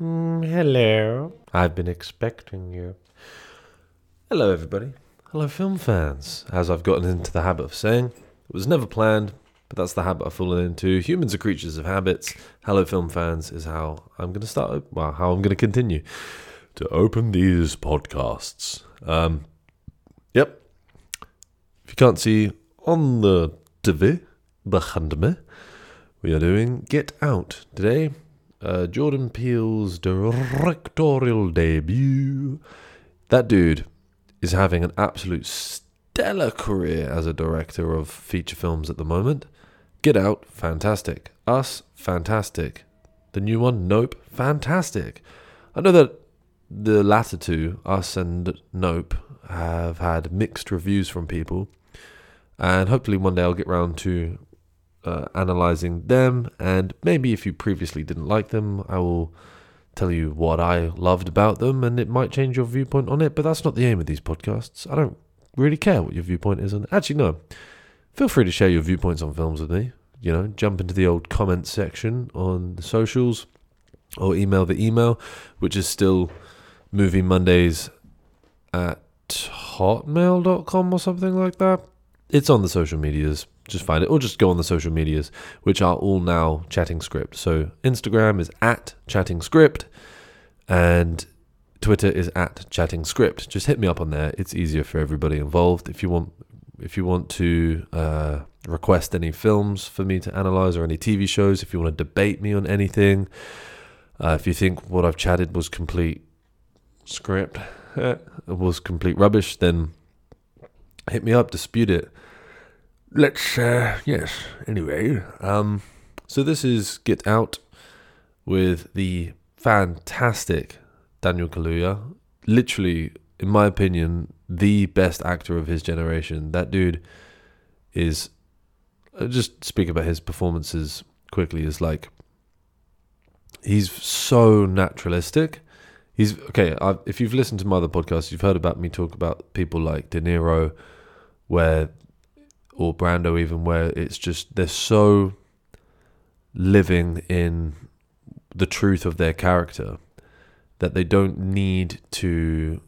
Mm, hello. I've been expecting you. Hello, everybody. Hello, film fans. As I've gotten into the habit of saying, it was never planned, but that's the habit I've fallen into. Humans are creatures of habits. Hello, film fans is how I'm going to start, well, how I'm going to continue to open these podcasts. Um, yep. If you can't see on the TV behind me, we are doing Get Out today uh, Jordan Peele's directorial debut. That dude is having an absolute stellar career as a director of feature films at the moment. Get Out, fantastic. Us, fantastic. The new one, Nope, fantastic. I know that the latter two, Us and Nope, have had mixed reviews from people, and hopefully one day I'll get round to uh, analyzing them. And maybe if you previously didn't like them, I will tell you what I loved about them, and it might change your viewpoint on it. But that's not the aim of these podcasts. I don't really care what your viewpoint is on. Actually, no. Feel free to share your viewpoints on films with me. You know, jump into the old comment section on the socials, or email the email, which is still movie Mondays at hotmail.com or something like that. It's on the social medias just find it, or just go on the social medias, which are all now chatting script. So Instagram is at chatting script, and Twitter is at chatting script. Just hit me up on there. It's easier for everybody involved. If you want, if you want to uh, request any films for me to analyze or any TV shows, if you want to debate me on anything, uh, if you think what I've chatted was complete script, was complete rubbish, then hit me up, dispute it let's uh, yes. Anyway, um, so this is Get Out with the fantastic Daniel Kaluuya. Literally, in my opinion, the best actor of his generation. That dude is. Uh, just speak about his performances quickly. Is like he's so naturalistic. He's okay. I've, if you've listened to my other podcasts, you've heard about me talk about people like De Niro, where or Brando even where it's just they're so living in the truth of their character that they don't need to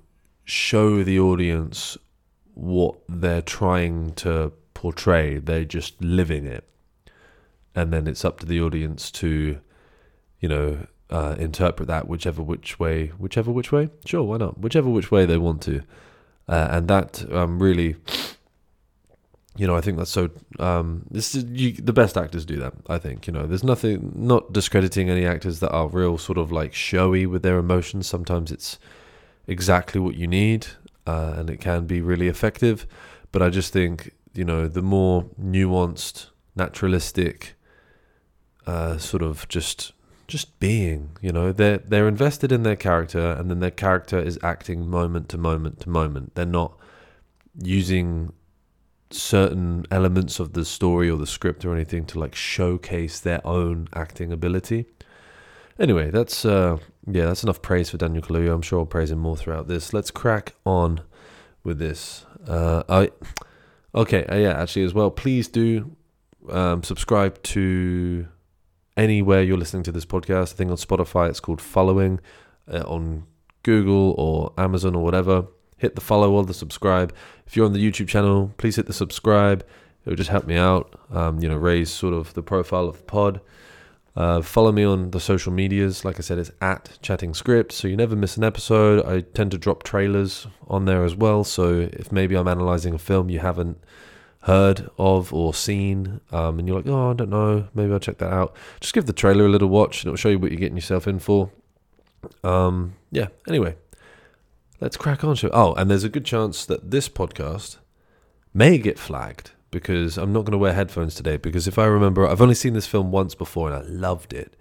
show the audience what they're trying to portray. They're just living it. And then it's up to the audience to you know uh, interpret that whichever which way whichever which way? Sure why not? Whichever which way they want to. Uh, and that um, really you know, I think that's so. Um, this is you, the best actors do that. I think you know, there's nothing not discrediting any actors that are real sort of like showy with their emotions. Sometimes it's exactly what you need, uh, and it can be really effective. But I just think you know, the more nuanced, naturalistic, uh, sort of just just being. You know, they're they're invested in their character, and then their character is acting moment to moment to moment. They're not using certain elements of the story or the script or anything to like showcase their own acting ability. Anyway, that's uh yeah, that's enough praise for Daniel Kaluuya. I'm sure I'll praise him more throughout this. Let's crack on with this. Uh I okay, uh, yeah, actually as well, please do um, subscribe to anywhere you're listening to this podcast. I think on Spotify it's called following, uh, on Google or Amazon or whatever hit the follow or the subscribe. If you're on the YouTube channel, please hit the subscribe. It would just help me out, um, you know, raise sort of the profile of the pod. Uh, follow me on the social medias. Like I said, it's at Chatting Script, so you never miss an episode. I tend to drop trailers on there as well. So if maybe I'm analyzing a film you haven't heard of or seen, um, and you're like, oh, I don't know, maybe I'll check that out. Just give the trailer a little watch, and it'll show you what you're getting yourself in for. Um, yeah. Anyway, let's crack on. Oh, and there's a good chance that this podcast may get flagged because I'm not going to wear headphones today. Because if I remember, I've only seen this film once before and I loved it,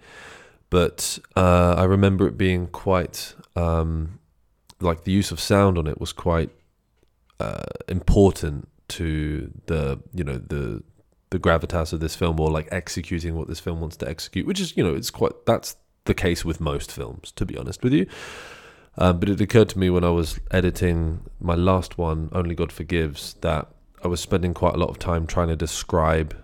but uh, I remember it being quite um, like the use of sound on it was quite uh, important to the you know the the gravitas of this film or like executing what this film wants to execute, which is you know it's quite that's the case with most films, to be honest with you. Um, but it occurred to me when I was editing my last one, Only God Forgives, that I was spending quite a lot of time trying to describe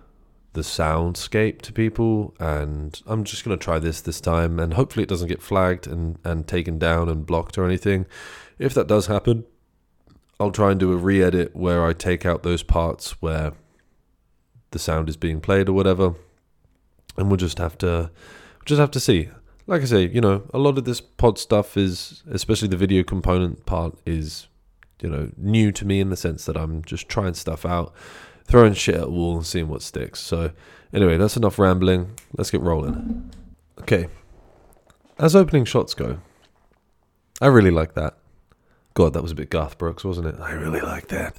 the soundscape to people, and I'm just gonna try this this time, and hopefully it doesn't get flagged and and taken down and blocked or anything. If that does happen, I'll try and do a re-edit where I take out those parts where the sound is being played or whatever, and we'll just have to just have to see. Like I say, you know, a lot of this pod stuff is, especially the video component part, is you know new to me in the sense that I'm just trying stuff out, throwing shit at wall and seeing what sticks. So anyway, that's enough rambling. Let's get rolling. Okay, as opening shots go, I really like that. God, that was a bit Garth Brooks, wasn't it? I really like that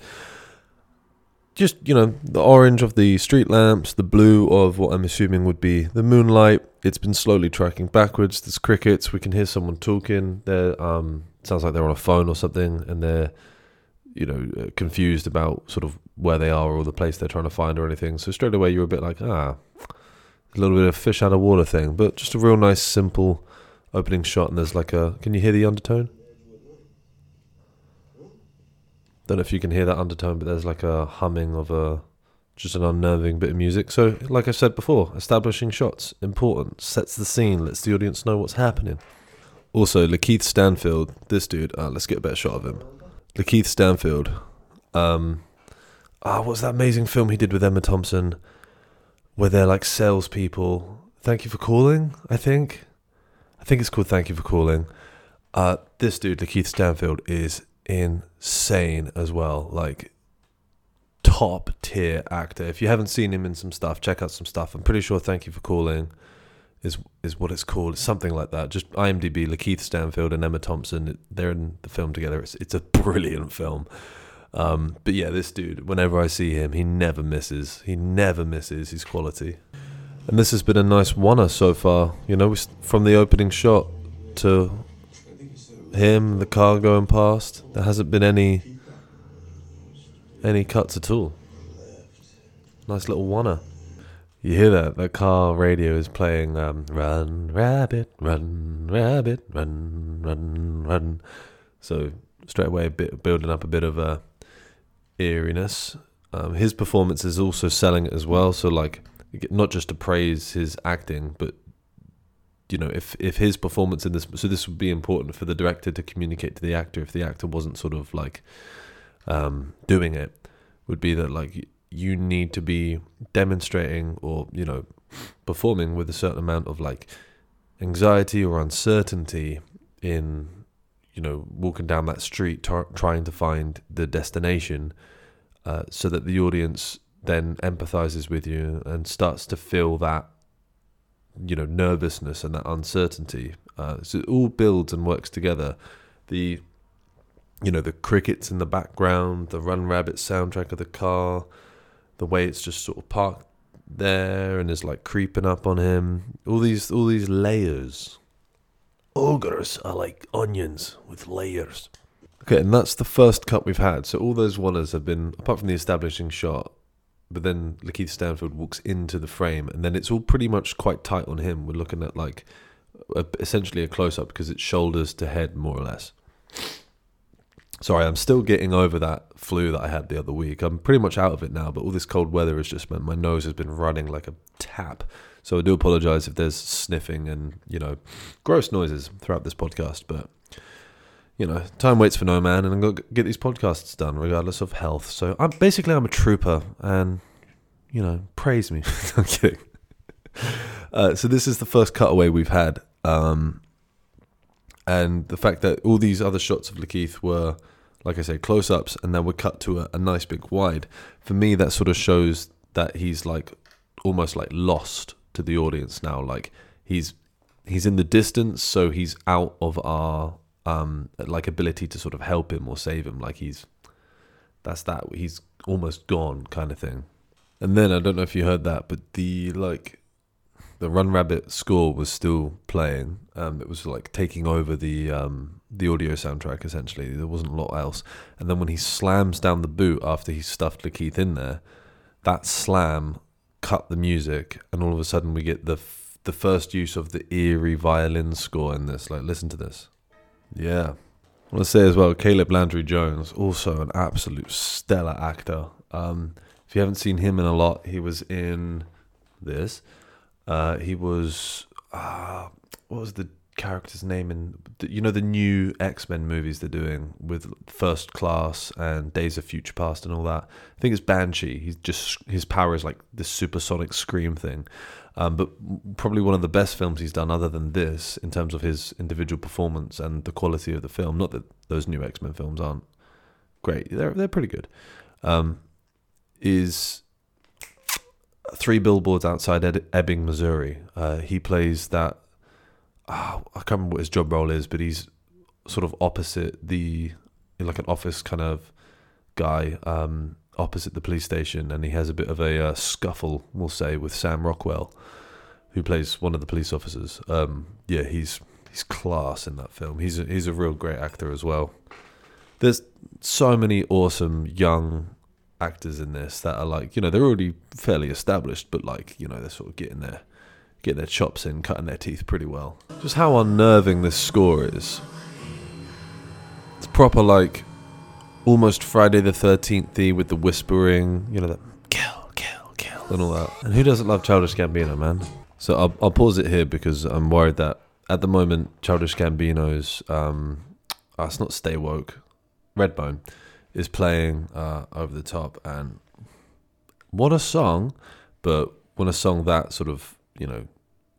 just you know the orange of the street lamps, the blue of what I'm assuming would be the moonlight. It's been slowly tracking backwards. There's crickets. We can hear someone talking. There um, sounds like they're on a phone or something, and they're you know uh, confused about sort of where they are or the place they're trying to find or anything. So straight away you're a bit like ah, a little bit of fish out of water thing, but just a real nice simple opening shot. And there's like a can you hear the undertone? Don't know if you can hear that undertone, but there's like a humming of a just an unnerving bit of music. So, like I said before, establishing shots important, sets the scene, lets the audience know what's happening. Also, Lakeith Stanfield, this dude. Uh, let's get a better shot of him. Lakeith Stanfield. Um, ah, what's that amazing film he did with Emma Thompson, where they're like salespeople? Thank you for calling. I think. I think it's called Thank You for Calling. Uh, this dude, Lakeith Stanfield, is insane as well. Like top tier actor. If you haven't seen him in some stuff, check out some stuff. I'm pretty sure Thank You for Calling is is what it's called. Something like that. Just IMDb, Lakeith Stanfield and Emma Thompson. They're in the film together. It's it's a brilliant film. Um, but yeah, this dude. Whenever I see him, he never misses. He never misses his quality. And this has been a nice one so far. You know, from the opening shot to him, the car going past. There hasn't been any any cuts at all. Nice little oner. You hear that? That car radio is playing um, Run Rabbit, Run Rabbit, Run, Run, Run. So straight away bit, building up a bit of a eeriness. Um, his performance is also selling it as well. So like not just to praise his acting, but you know, if if his performance in this, so this would be important for the director to communicate to the actor. If the actor wasn't sort of like um, doing it, would be that like you need to be demonstrating or you know performing with a certain amount of like anxiety or uncertainty in you know walking down that street trying to find the destination uh, so that the audience then empathizes with you and starts to feel that you know nervousness and that uncertainty. Uh, so it all builds and works together. The you know the crickets in the background, the Run Rabbit soundtrack of the car, the way it's just sort of parked there and is like creeping up on him. All these all these layers. Ogres are like onions with layers. Okay, and that's the first cut we've had. So all those oners have been, apart from the establishing shot, but then Lakeith Stanfield walks into the frame, and then it's all pretty much quite tight on him. We're looking at like a, essentially a close up because it's shoulders to head, more or less. Sorry, I'm still getting over that flu that I had the other week. I'm pretty much out of it now, but all this cold weather has just meant my nose has been running like a tap. So I do apologize if there's sniffing and, you know, gross noises throughout this podcast, but you know, time waits for no man, and I'm gonna get these podcasts done regardless of health. So I'm basically I'm a trooper, and you know, praise me. I'm kidding. Uh, so this is the first cutaway we've had, um, and the fact that all these other shots of Lakeith were, like I say, close-ups, and then we cut to a, a nice big wide. For me, that sort of shows that he's like almost like lost to the audience now. Like he's he's in the distance, so he's out of our um, like ability to sort of help him or save him. Like he's that's that he's almost gone kind of thing. And then I don't know if you heard that, but the like the Run Rabbit score was still playing. Um, it was like taking over the um, the audio soundtrack essentially. There wasn't a lot else. And then when he slams down the boot after he stuffed Lakeith in there, that slam cut the music, and all of a sudden we get the f- the first use of the eerie violin score in this. Like, listen to this. Yeah. I want to say as well, Caleb Landry Jones, also an absolute stellar actor. Um, if you haven't seen him in a lot, he was in this. Uh, he was uh, what was the character's name in you know the new X Men movies they're doing with First Class and Days of Future Past and all that. I think it's Banshee. He's just his power is like this supersonic scream thing. Um, but probably one of the best films he's done, other than this, in terms of his individual performance and the quality of the film. Not that those new X Men films aren't great; they're they're pretty good. Um, is three billboards outside Ed- Ebbing, Missouri. Uh, he plays that. Oh, I can't remember what his job role is, but he's sort of opposite the like an office kind of guy um, opposite the police station, and he has a bit of a uh, scuffle, we'll say, with Sam Rockwell, who plays one of the police officers. Um, yeah, he's he's class in that film. He's a, he's a real great actor as well. There's so many awesome young actors in this that are like, you know, they're already fairly established, but like, you know, they're sort of getting their getting their chops in, cutting their teeth pretty well. Just how unnerving this score is. It's proper like almost Friday the Thirteenth with the whispering, you know, that kill, kill, kill, and all that. And who doesn't love Childish Gambino, man? So I'll, I'll pause it here because I'm worried that at the moment Childish Gambino's um, oh, it's not Stay Woke, Redbone is playing uh, over the top, and what a song! But when a song that sort of you know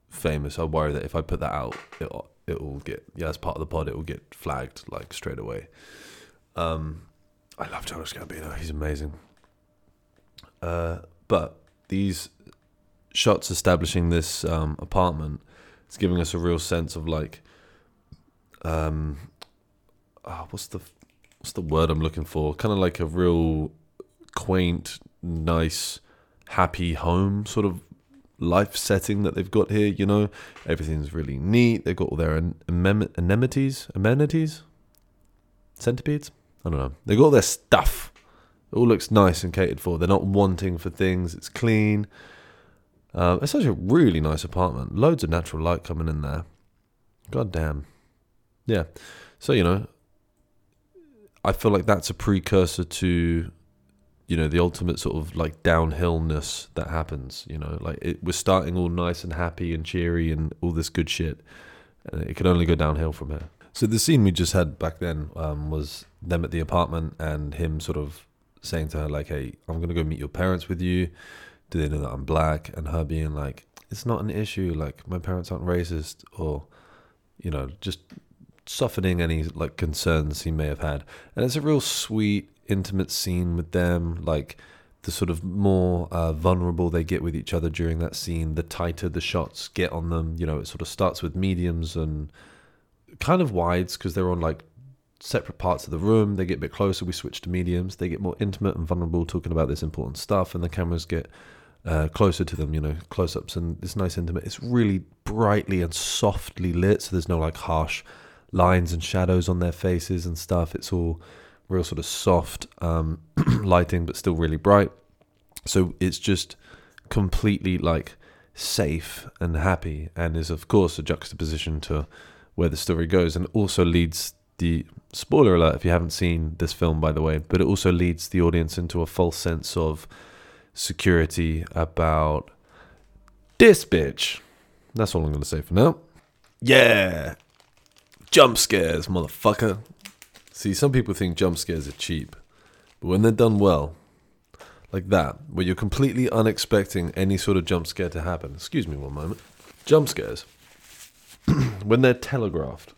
famous, I worry that if I put that out, it it will get yeah as part of the pod, it will get flagged like straight away. Um, I love Childish Gambino; he's amazing. Uh, but these shots establishing this um, apartment, it's giving us a real sense of like, um, oh, what's the what's the word I'm looking for? Kind of like a real quaint, nice, happy home sort of life setting that they've got here. You know, everything's really neat. They've got all their amenities, amenities, centipedes. I don't know. They've got all their stuff. It all looks nice and catered for. They're not wanting for things. It's clean. Uh, it's such a really nice apartment. Loads of natural light coming in there. God damn. Yeah. So, you know, I feel like that's a precursor to, you know, the ultimate sort of like downhillness that happens. You know, like it, we're starting all nice and happy and cheery and all this good shit, and it can only go downhill from here. So the scene we just had back then um, was them at the apartment and him sort of saying to her like, "Hey, I'm gonna go meet your parents with you. Do they know that I'm black?" And her being like, "It's not an issue. Like my parents aren't racist," or you know, just softening any like concerns he may have had. And it's a real sweet, intimate scene with them. Like the sort of more uh, vulnerable they get with each other during that scene, the tighter the shots get on them. You know, it sort of starts with mediums and kind of wides because they're on like separate parts of the room. They get a bit closer. We switch to mediums. They get more intimate and vulnerable, talking about this important stuff, and the cameras get uh, closer to them. You know, close ups, and it's nice, intimate. It's really brightly and softly lit, so there's no like harsh lines and shadows on their faces and stuff. It's all real sort of soft um, lighting, but still really bright. So it's just completely like safe and happy, and is of course a juxtaposition to where the story goes, and also leads the spoiler alert if you haven't seen this film, by the way, but it also leads the audience into a false sense of security about this bitch. That's all I'm going to say for now. Yeah, Jump scares, motherfucker. See, some people think jump scares are cheap, but when they're done well, like that, where you're completely unexpecting any sort of jump scare to happen. Excuse me one moment. Jump scares, when they're telegraphed.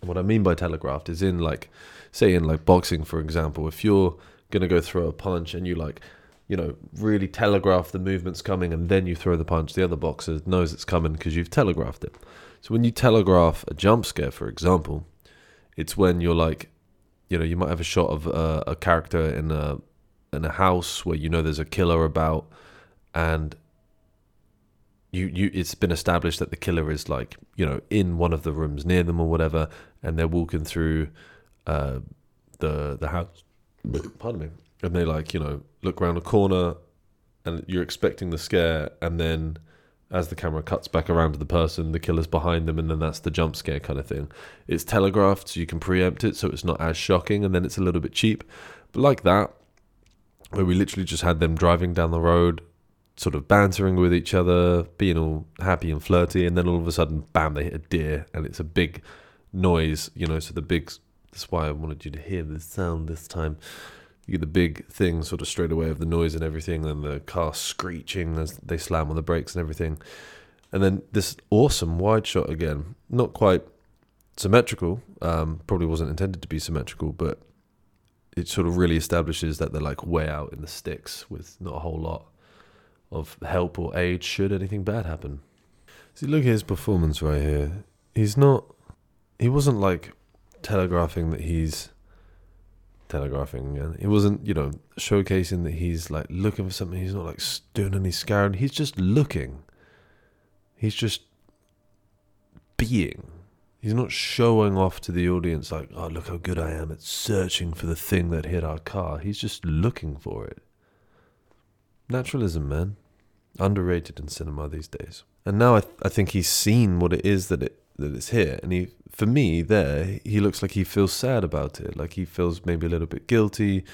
What I mean by telegraphed is in like, say in like boxing, for example, if you're gonna go throw a punch and you like, you know, really telegraph the movement's coming and then you throw the punch, the other boxer knows it's coming because you've telegraphed it. So when you telegraph a jump scare, for example, it's when you're like, you know, you might have a shot of uh, a character in a in a house where you know there's a killer about, and you you it's been established that the killer is like you know in one of the rooms near them or whatever, and they're walking through uh, the the house. Pardon me. And they like you know look around a corner, and you're expecting the scare, and then as the camera cuts back around to the person, the killer's behind them, and then that's the jump scare kind of thing. It's telegraphed, so you can preempt it, so it's not as shocking, and then it's a little bit cheap. But like that, where we literally just had them driving down the road, sort of bantering with each other, being all happy and flirty, and then all of a sudden, bam, they hit a deer, and it's a big noise, you know. So the big, that's why I wanted you to hear the sound this time. You get the big thing sort of straight away of the noise and everything, and the car screeching as they slam on the brakes and everything. And then this awesome wide shot again, not quite symmetrical, um, probably wasn't intended to be symmetrical, but it sort of really establishes that they're like way out in the sticks with not a whole lot of help or aid should anything bad happen. See, look at his performance right here. He's not, he wasn't like telegraphing that he's telegraphing and he wasn't you know showcasing that he's like looking for something. He's not like doing any scaring he's just looking. He's just being. He's not showing off to the audience like oh look how good i am at searching for the thing that hit our car. He's just looking for it. Naturalism man. Underrated in cinema these days. And now i, th- I think he's seen what it is that it that it's here. And he for me there he looks like he feels sad about it. Like he feels maybe a little bit guilty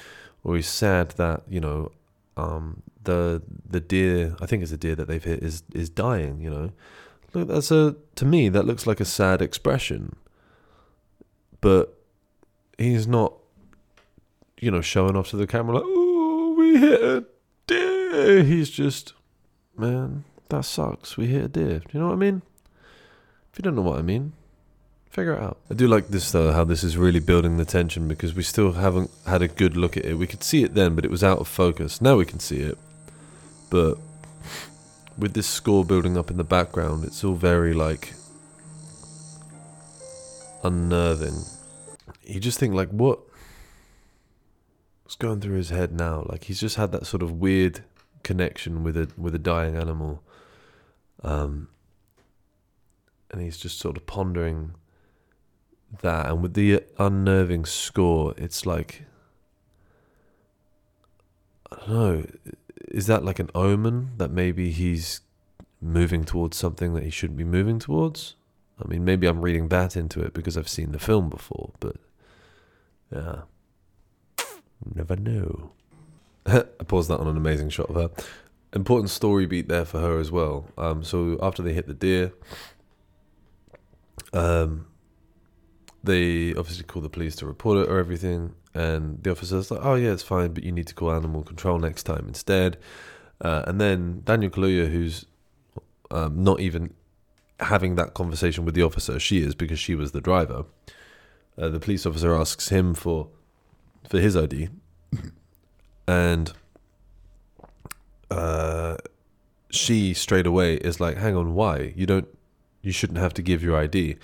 or he's sad that you know um, the the deer i think it's a deer that they've hit is is dying you know? Look that's a to me that looks like a sad expression. But he's not you know showing off to the camera like oh we hit a deer. He's just man that sucks. We hit a deer. Do you know what i mean if you don't know what I mean, figure it out. I do like this though, how this is really building the tension because we still haven't had a good look at it. We could see it then, but it was out of focus. Now we can see it. But with this score building up in the background, it's all very like unnerving. You just think like what what's going through his head now? Like he's just had that sort of weird connection with a with a dying animal. Um and he's just sort of pondering that. And with the unnerving score, it's like I don't know. Is that like an omen that maybe he's moving towards something that he shouldn't be moving towards? I mean, maybe I'm reading that into it because I've seen the film before, but yeah, never know. I paused that on an amazing shot of her. Important story beat there for her as well. Um, so after they hit the deer, um, they obviously call the police to report it or everything, and the officer's like, "Oh yeah, it's fine, but you need to call animal control next time instead." Uh, and then Daniel Kaluuya, who's um, not even having that conversation with the officer, she is because she was the driver. Uh, the police officer asks him for for his ID, and uh, she straight away is like, "Hang on, why you don't you shouldn't have to give your ID.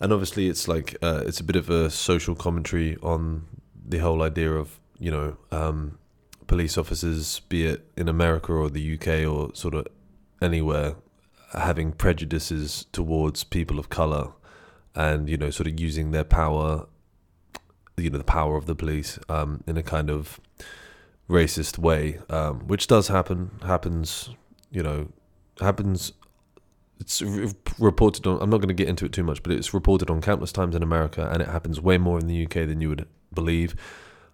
And obviously, it's like uh, it's a bit of a social commentary on the whole idea of you know um, police officers, be it in America or the UK or sort of anywhere, having prejudices towards people of color, and you know, sort of using their power, you know, the power of the police um, in a kind of racist way, um, which does happen. Happens, you know, happens it's reported on. I'm not going to get into it too much, but it's reported on countless times in America, and it happens way more in the UK than you would believe.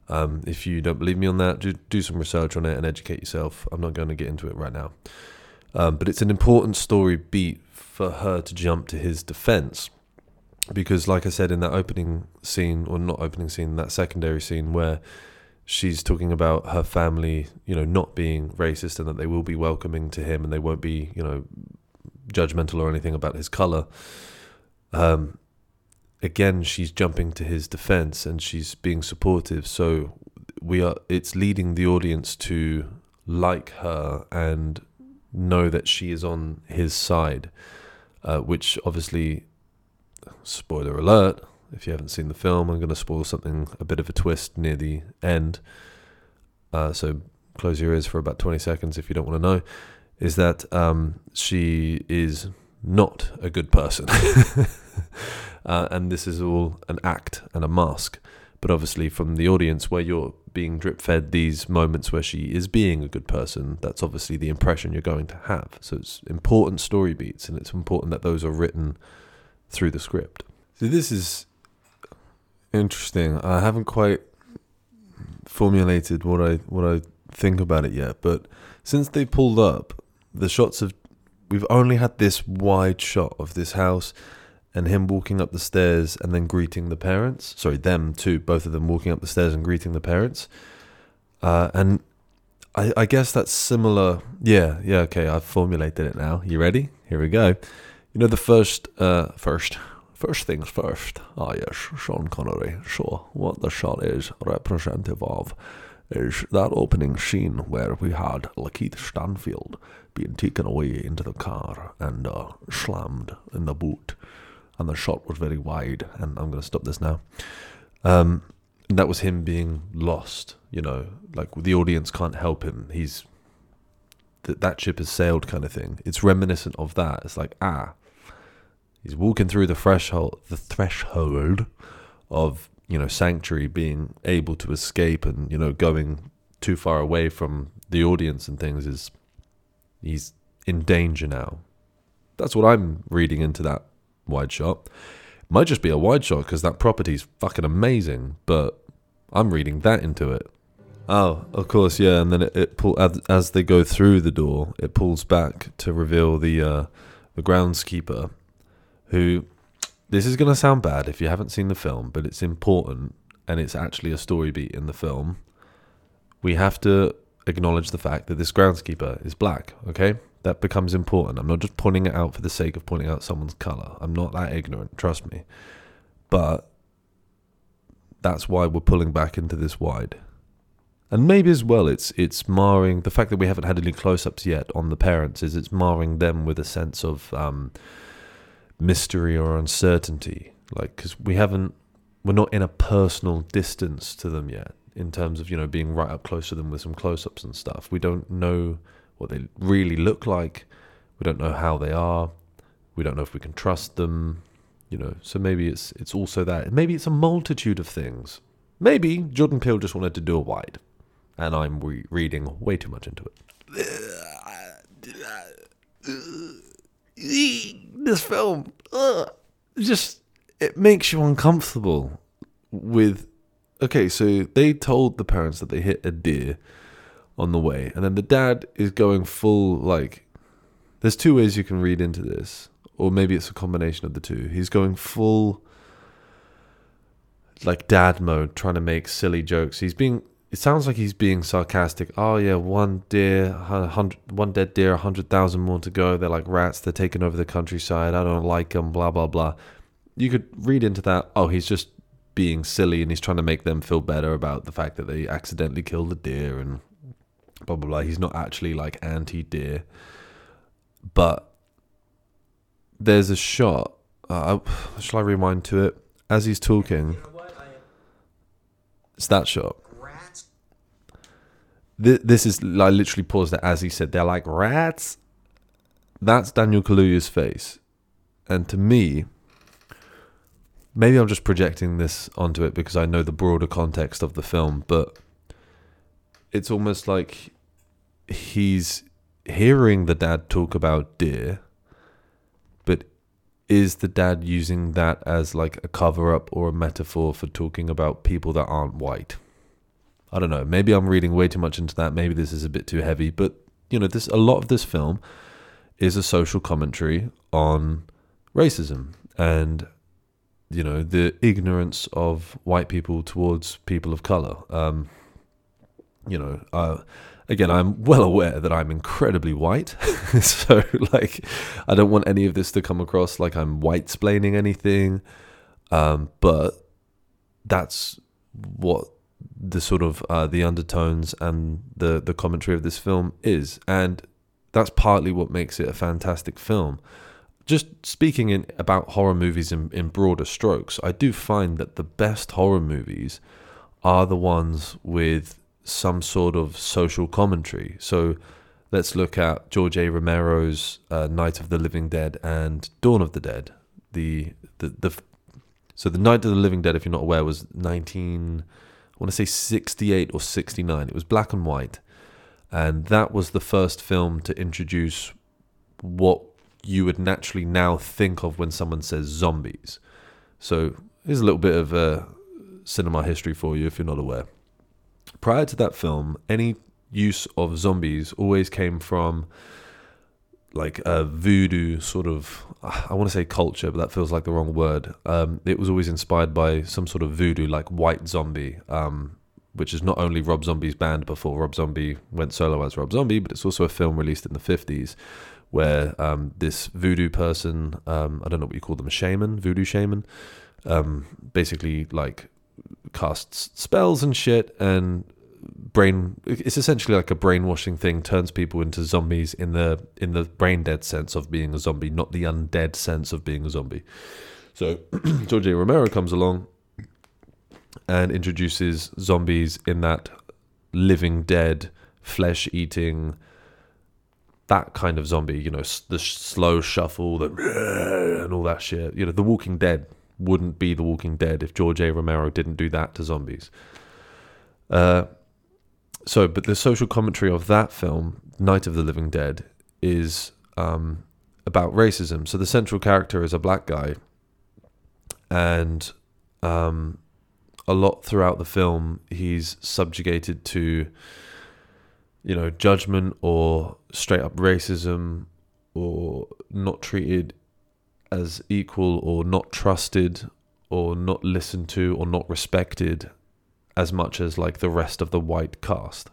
Um, if you don't believe me on that, do, do some research on it and educate yourself. I'm not going to get into it right now, um, but it's an important story beat for her to jump to his defense because, like I said in that opening scene, or not opening scene, that secondary scene where she's talking about her family, you know, not being racist and that they will be welcoming to him and they won't be, you know, judgmental or anything about his color. Um, again, she's jumping to his defense and she's being supportive. So we are. It's leading the audience to like her and know that she is on his side, uh, which obviously, spoiler alert. If you haven't seen the film, I'm going to spoil something, a bit of a twist near the end. Uh, so close your ears for about 20 seconds if you don't want to know is that um, she is not a good person. uh, and this is all an act and a mask. But obviously, from the audience, where you're being drip fed these moments where she is being a good person, that's obviously the impression you're going to have. So it's important story beats, and it's important that those are written through the script. So this is interesting. I haven't quite formulated what I what I think about it yet, but since they pulled up, the shots of we've only had this wide shot of this house and him walking up the stairs and then greeting the parents. Sorry, them too, both of them walking up the stairs and greeting the parents. Uh, and I, I guess that's similar. Yeah, yeah, okay, I've formulated it now. You ready? Here we go. You know the first, uh, first, first things first. Ah, yes, Sean Connery. Sure, what the shot is representative of is that opening scene where we had Lakeith Stanfield being taken away into the car and uh, slammed in the boot. And the shot was very wide. And I'm going to stop this now. Um, that was him being lost, you know, like the audience can't help him. He's that that ship has sailed kind of thing. It's reminiscent of that. It's like ah, he's walking through the threshold, the threshold of you know sanctuary, being able to escape and you know going too far away from the audience and things is he's in danger now. That's what I'm reading into that wide shot. Might just be a wide shot because that property's fucking amazing, but I'm reading that into it. Oh, of course, yeah. And then it, it pull as, as they go through the door, it pulls back to reveal the uh, the groundskeeper, who this is going to sound bad if you haven't seen the film, but it's important and it's actually a story beat in the film. We have to acknowledge the fact that this groundskeeper is black. Okay, that becomes important. I'm not just pointing it out for the sake of pointing out someone's color. I'm not that ignorant, trust me. But that's why we're pulling back into this wide. And maybe as well, it's it's marring the fact that we haven't had any close-ups yet on the parents. Is it's marring them with a sense of um, mystery or uncertainty, like because we haven't, we're not in a personal distance to them yet in terms of you know being right up close to them with some close-ups and stuff. We don't know what they really look like. We don't know how they are. We don't know if we can trust them you know so maybe it's it's also that maybe it's a multitude of things maybe jordan peele just wanted to do a wide and i'm re- reading way too much into it this film ugh, just it makes you uncomfortable with okay so they told the parents that they hit a deer on the way and then the dad is going full like there's two ways you can read into this or maybe it's a combination of the two. He's going full like dad mode, trying to make silly jokes. He's being. It sounds like he's being sarcastic. Oh yeah, one deer, hundred, one dead deer, a hundred thousand more to go. They're like rats. They're taking over the countryside. I don't like them. Blah blah blah. You could read into that. Oh, he's just being silly and he's trying to make them feel better about the fact that they accidentally killed a deer and blah blah blah. He's not actually like anti deer, but there's a shot. Uh, shall I rewind to it as he's talking? It's that shot. This, this is I literally paused it as he said they're like rats. That's Daniel Kaluuya's face, and to me, maybe I'm just projecting this onto it because I know the broader context of the film, but it's almost like he's hearing the dad talk about deer but is the dad using that as like a cover up or a metaphor for talking about people that aren't white? I don't know. Maybe I'm reading way too much into that. Maybe this is a bit too heavy, but you know, this a lot of this film is a social commentary on racism and you know the ignorance of white people towards people of color. Um, you know, uh, again, I'm well aware that I'm incredibly white. so, like, I don't want any of this to come across like I'm white splaining anything. Um, but that's what the sort of uh, the undertones and the the commentary of this film is, and that's partly what makes it a fantastic film. Just speaking in about horror movies in, in broader strokes, I do find that the best horror movies are the ones with some sort of social commentary. So let's look at George A. Romero's uh, Night of the Living Dead and Dawn of the Dead. The, the the so the Night of the Living Dead, if you're not aware, was 19 I want to say 68 or 69. It was black and white, and that was the first film to introduce what you would naturally now think of when someone says zombies. So here's a little bit of uh, cinema history for you if you're not aware prior to that film, any use of zombies always came from like a voodoo sort of I want to say culture, but that feels like the wrong word. Um, it was always inspired by some sort of voodoo, like White Zombie, um, which is not only Rob Zombie's band before Rob Zombie went solo as Rob Zombie, but it's also a film released in the 50s where um, this voodoo person, um, I don't know what you call them, a shaman, voodoo shaman, um, basically like casts spells and shit and brain it's essentially like a brainwashing thing turns people into zombies in the in the brain dead sense of being a zombie not the undead sense of being a zombie so George A. Romero comes along and introduces zombies in that living dead flesh eating that kind of zombie you know the slow shuffle the and all that shit you know the walking dead wouldn't be the walking dead if George A. Romero didn't do that to zombies uh, so, but the social commentary of that film, Night of the Living Dead, is um, about racism. So the central character is a black guy, and um, a lot throughout the film, he's subjugated to, you know, judgment or straight up racism, or not treated as equal, or not trusted, or not listened to, or not respected as much as like the rest of the white cast.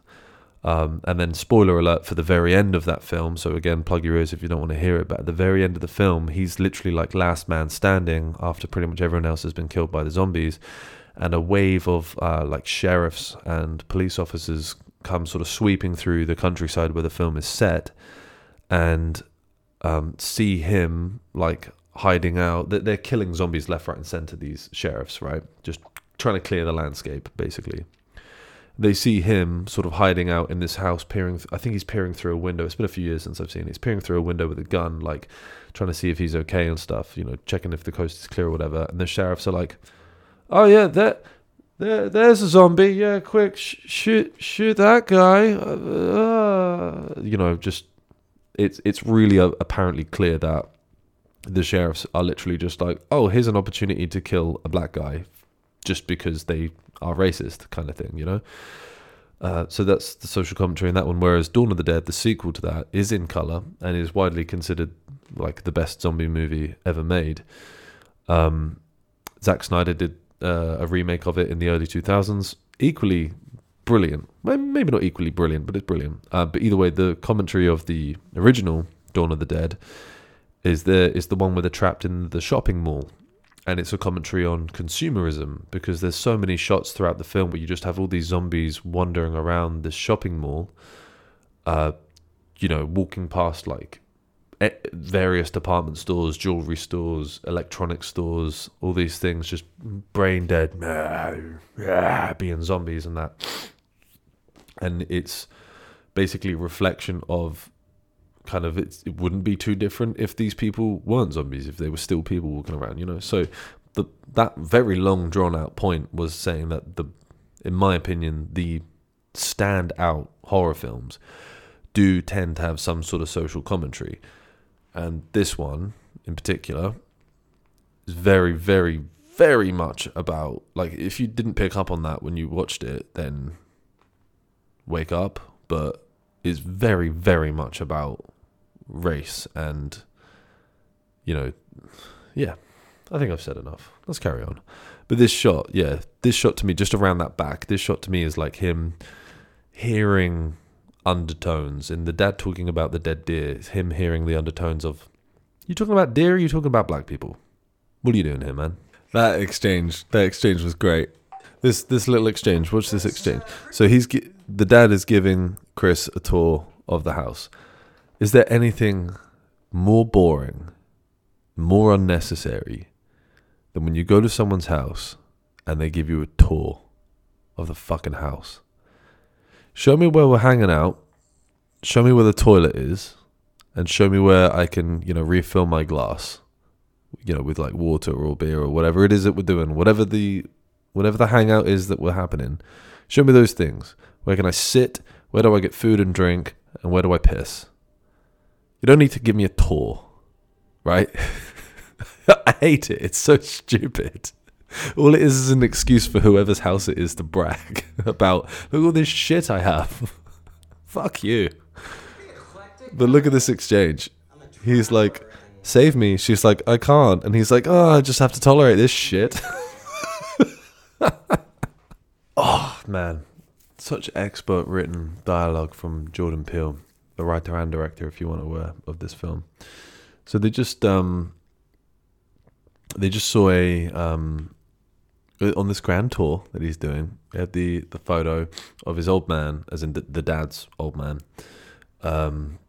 Um, and then, spoiler alert for the very end of that film. So, again, plug your ears if you don't want to hear it. But at the very end of the film, he's literally like last man standing after pretty much everyone else has been killed by the zombies. And a wave of uh, like sheriffs and police officers come sort of sweeping through the countryside where the film is set and um, see him like hiding out. They're killing zombies left, right, and center, these sheriffs, right? Just trying to clear the landscape, basically. They see him sort of hiding out in this house, peering. Th- I think he's peering through a window. It's been a few years since I've seen it. He's peering through a window with a gun, like trying to see if he's okay and stuff. You know, checking if the coast is clear or whatever. And the sheriffs are like, "Oh yeah, there, there, there's a zombie. Yeah, quick, sh- shoot, shoot that guy." Uh, you know, just it's it's really uh, apparently clear that the sheriffs are literally just like, "Oh, here's an opportunity to kill a black guy just because they are racist, kind of thing, you know. Uh, so that's the social commentary in that one. Whereas Dawn of the Dead, the sequel to that, is in color and is widely considered like the best zombie movie ever made. Um, Zack Snyder did uh, a remake of it in the early 2000s, equally brilliant. Maybe not equally brilliant, but it's brilliant. Uh, but either way, the commentary of the original Dawn of the Dead is the is the one where they're trapped in the shopping mall and it's a commentary on consumerism because there's so many shots throughout the film where you just have all these zombies wandering around this shopping mall, uh, you know, walking past like various department stores, jewelry stores, electronic stores, all these things, just brain dead, being zombies and that. And it's basically a reflection of kind of it wouldn't be too different if these people weren't zombies if they were still people walking around you know? So the that very long drawn out point was saying that the in my opinion the standout horror films do tend to have some sort of social commentary. And this one in particular is very very very much about like if you didn't pick up on that when you watched it then wake up. But is very very much about race and you know yeah i think i've said enough. Let's carry on. But this shot yeah this shot to me just around that back this shot to me is like him hearing undertones and the dad talking about the dead deer him hearing the undertones of you talking about deer or you talking about black people? What are you doing here man? That exchange that exchange was great. This this little exchange watch this exchange. So he's the dad is giving chris a tour of the house is there anything more boring, more unnecessary than when you go to someone's house and they give you a tour of the fucking house? Show me where we're hanging out, show me where the toilet is, and show me where I can, you know, refill my glass, you know, with like water or beer or whatever it is that we're doing, whatever the whatever the hangout is that we're happening. Show me those things. Where can I sit? Where do I get food and drink? And where do I piss? You don't need to give me a tour, right? I hate it. It's so stupid. All it is is an excuse for whoever's house it is to brag about, look at all this shit I have. Fuck you. But look at this exchange. He's like, save me. She's like, I can't. And he's like, oh, I just have to tolerate this shit. oh, man. Such expert written dialogue from Jordan Peele, the writer and director, if you want aware of this film. So they just um they just saw a um on this grand tour that he's doing. He had the the photo of his old man, as in the, the dad's old man, um,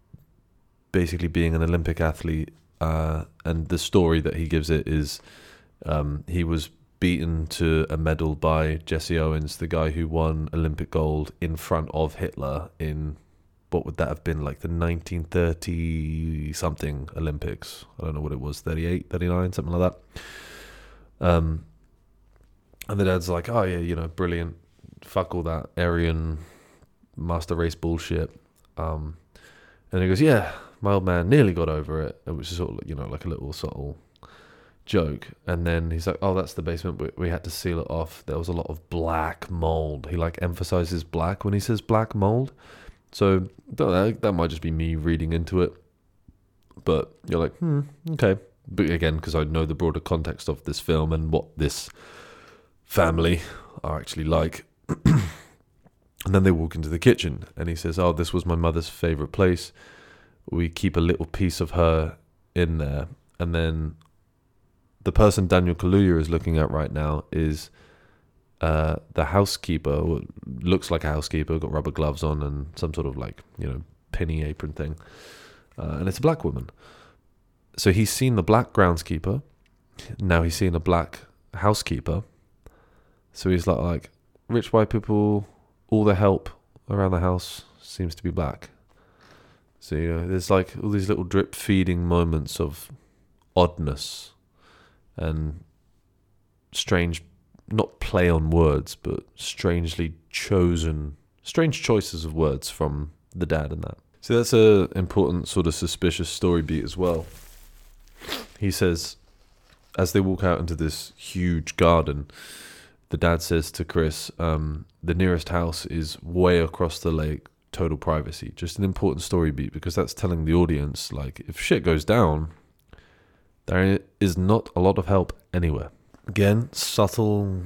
basically being an Olympic athlete. Uh, and the story that he gives it is um, he was beaten to a medal by Jesse Owens, the guy who won Olympic gold in front of Hitler in what would that have been like the 1930 something Olympics? I don't know what it was, 38, 39, something like that. Um, and the dad's like, oh yeah, you know, brilliant. Fuck all that Aryan master race bullshit. Um, and he goes, yeah, my old man nearly got over it, which is sort of, you know, like a little subtle joke. And then he's like, oh, that's the basement. We, we had to seal it off. There was a lot of black mold. He like emphasizes black when he says black mold. So that, that might just be me reading into it. But you're like, hmm, okay. But again, because I know the broader context of this film and what this family are actually like. and then they walk into the kitchen and he says, Oh, this was my mother's favorite place. We keep a little piece of her in there. And then the person Daniel Kaluuya is looking at right now is uh, the housekeeper, looks like a housekeeper, got rubber gloves on and some sort of like, you know, penny apron thing. Uh, and it's a black woman. So he's seen the black groundskeeper. Now he's seen a black housekeeper. So he's like, like rich white people, all the help around the house seems to be black. So you know, there's like all these little drip feeding moments of oddness and strange not play on words, but strangely chosen, strange choices of words from the dad and that. So that's a important sort of suspicious story beat as well. He says, as they walk out into this huge garden, the dad says to Chris, um, the nearest house is way across the lake, total privacy. Just an important story beat because that's telling the audience, like, if shit goes down, there is not a lot of help anywhere. Again, subtle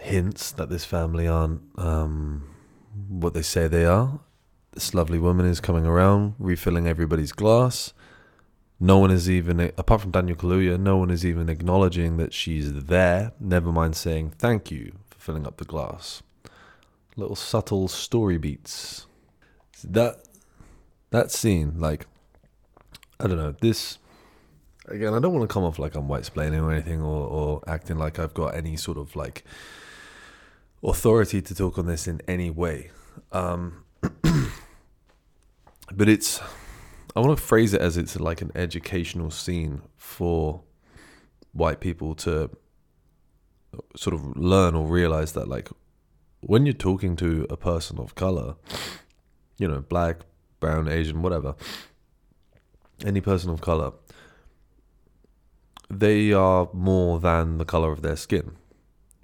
hints that this family aren't um, what they say they are. This lovely woman is coming around, refilling everybody's glass. No one is even, apart from Daniel Kaluuya, no one is even acknowledging that she's there. Never mind saying thank you for filling up the glass. Little subtle story beats. That that scene, like, I don't know, this again, I don't want to come off like I'm white splaining or anything or, or acting like I've got any sort of like authority to talk on this in any way. Um, but it's, I want to phrase it as it's like an educational scene for white people to sort of learn or realize that like when you're talking to a person of color, you know, black, brown, Asian, whatever, any person of color, they are more than the color of their skin,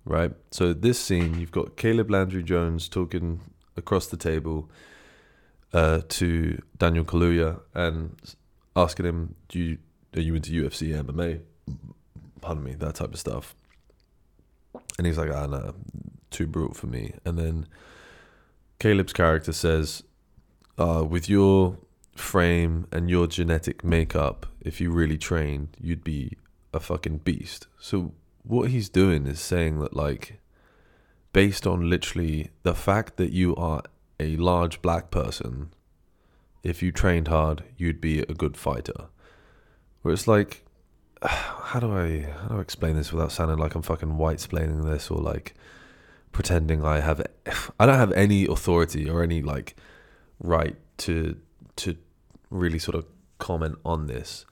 right? So this scene, you've got Caleb Landry Jones talking across the table uh, to Daniel Kaluuya and asking him, "Do you are you into UFC, MMA? Pardon me, that type of stuff." And he's like, "Ah, no, too brutal for me." And then Caleb's character says, uh, "With your frame and your genetic makeup, if you really trained, you'd be a fucking beast. So what he's doing is saying that like based on literally the fact that you are a large black person, if you trained hard, you'd be a good fighter. Where it's like how do I how do I explain this without sounding like I'm fucking white splaining this or like pretending I have I don't have any authority or any like right to to really sort of comment on this.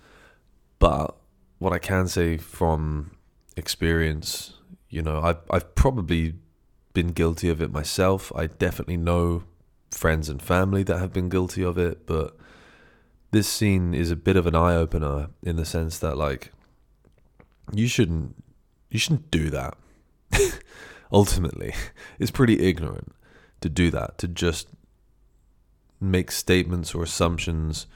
But what I can say from experience, you know, I've I've probably been guilty of it myself. I definitely know friends and family that have been guilty of it, but this scene is a bit of an eye opener in the sense that like you shouldn't you shouldn't do that. Ultimately, it's pretty ignorant to do that to just make statements or assumptions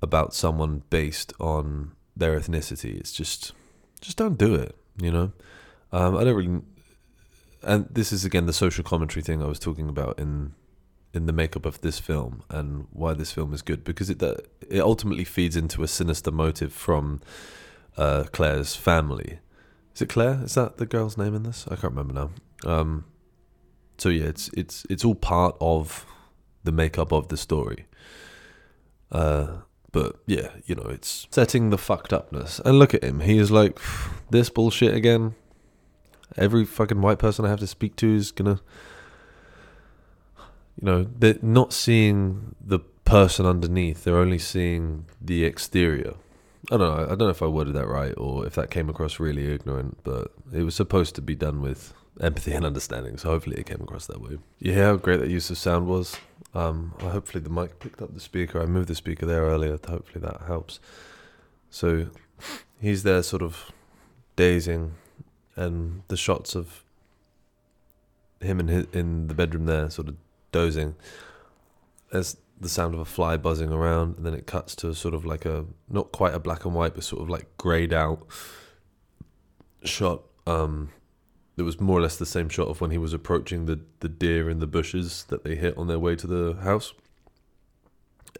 about someone based on their ethnicity. It's just, just don't do it. You know, um, I don't really. And this is again the social commentary thing I was talking about in in the makeup of this film and why this film is good because it uh, it ultimately feeds into a sinister motive from uh, Claire's family. Is it Claire? Is that the girl's name in this? I can't remember now. Um, so yeah, it's it's it's all part of the makeup of the story. Uh, but yeah, you know, it's setting the fucked upness. And look at him. He is like, this bullshit again. Every fucking white person I have to speak to is gonna, you know, they're not seeing the person underneath. They're only seeing the exterior. I don't know. I don't know if I worded that right or if that came across really ignorant, but it was supposed to be done with empathy and understanding. So hopefully it came across that way. You hear how great that use of sound was? Um, hopefully the mic picked up the speaker. I moved the speaker there earlier. Hopefully that helps. So he's there, sort of dazing, and the shots of him in his, in the bedroom there, sort of dozing. There's the sound of a fly buzzing around, and then it cuts to sort of like a not quite a black and white, but sort of like grayed out shot. Um, it was more or less the same shot of when he was approaching the, the deer in the bushes that they hit on their way to the house.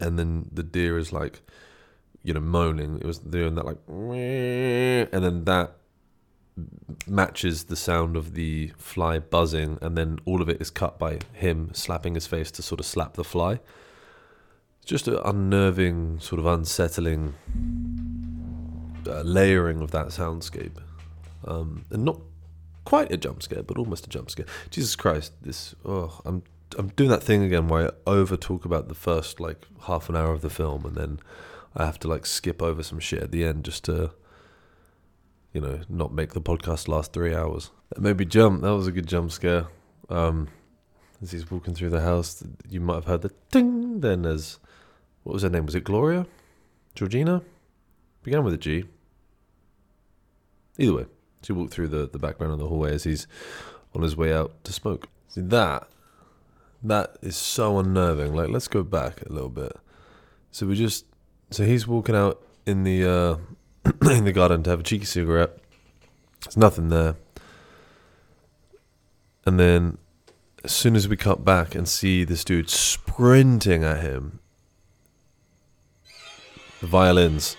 And then the deer is like, you know, moaning. It was doing that like, and then that matches the sound of the fly buzzing, and then all of it is cut by him slapping his face to sort of slap the fly. Just an unnerving, sort of unsettling uh, layering of that soundscape, um, and not quite a jump scare, but almost a jump scare. Jesus Christ, this oh, I'm I'm doing that thing again where I over talk about the first like half an hour of the film, and then I have to like skip over some shit at the end just to, you know, not make the podcast last three hours. Me jump. That was a good jump scare. Um, as he's walking through the house, you might have heard the ding. Then there's what was her name? Was it Gloria? Georgina? Began with a G. Either way, she walked through the, the background of the hallway as he's on his way out to smoke. See that that is so unnerving. Like let's go back a little bit. So we just so he's walking out in the uh in the garden to have a cheeky cigarette. There's nothing there. And then as soon as we cut back and see this dude sprinting at him, the violins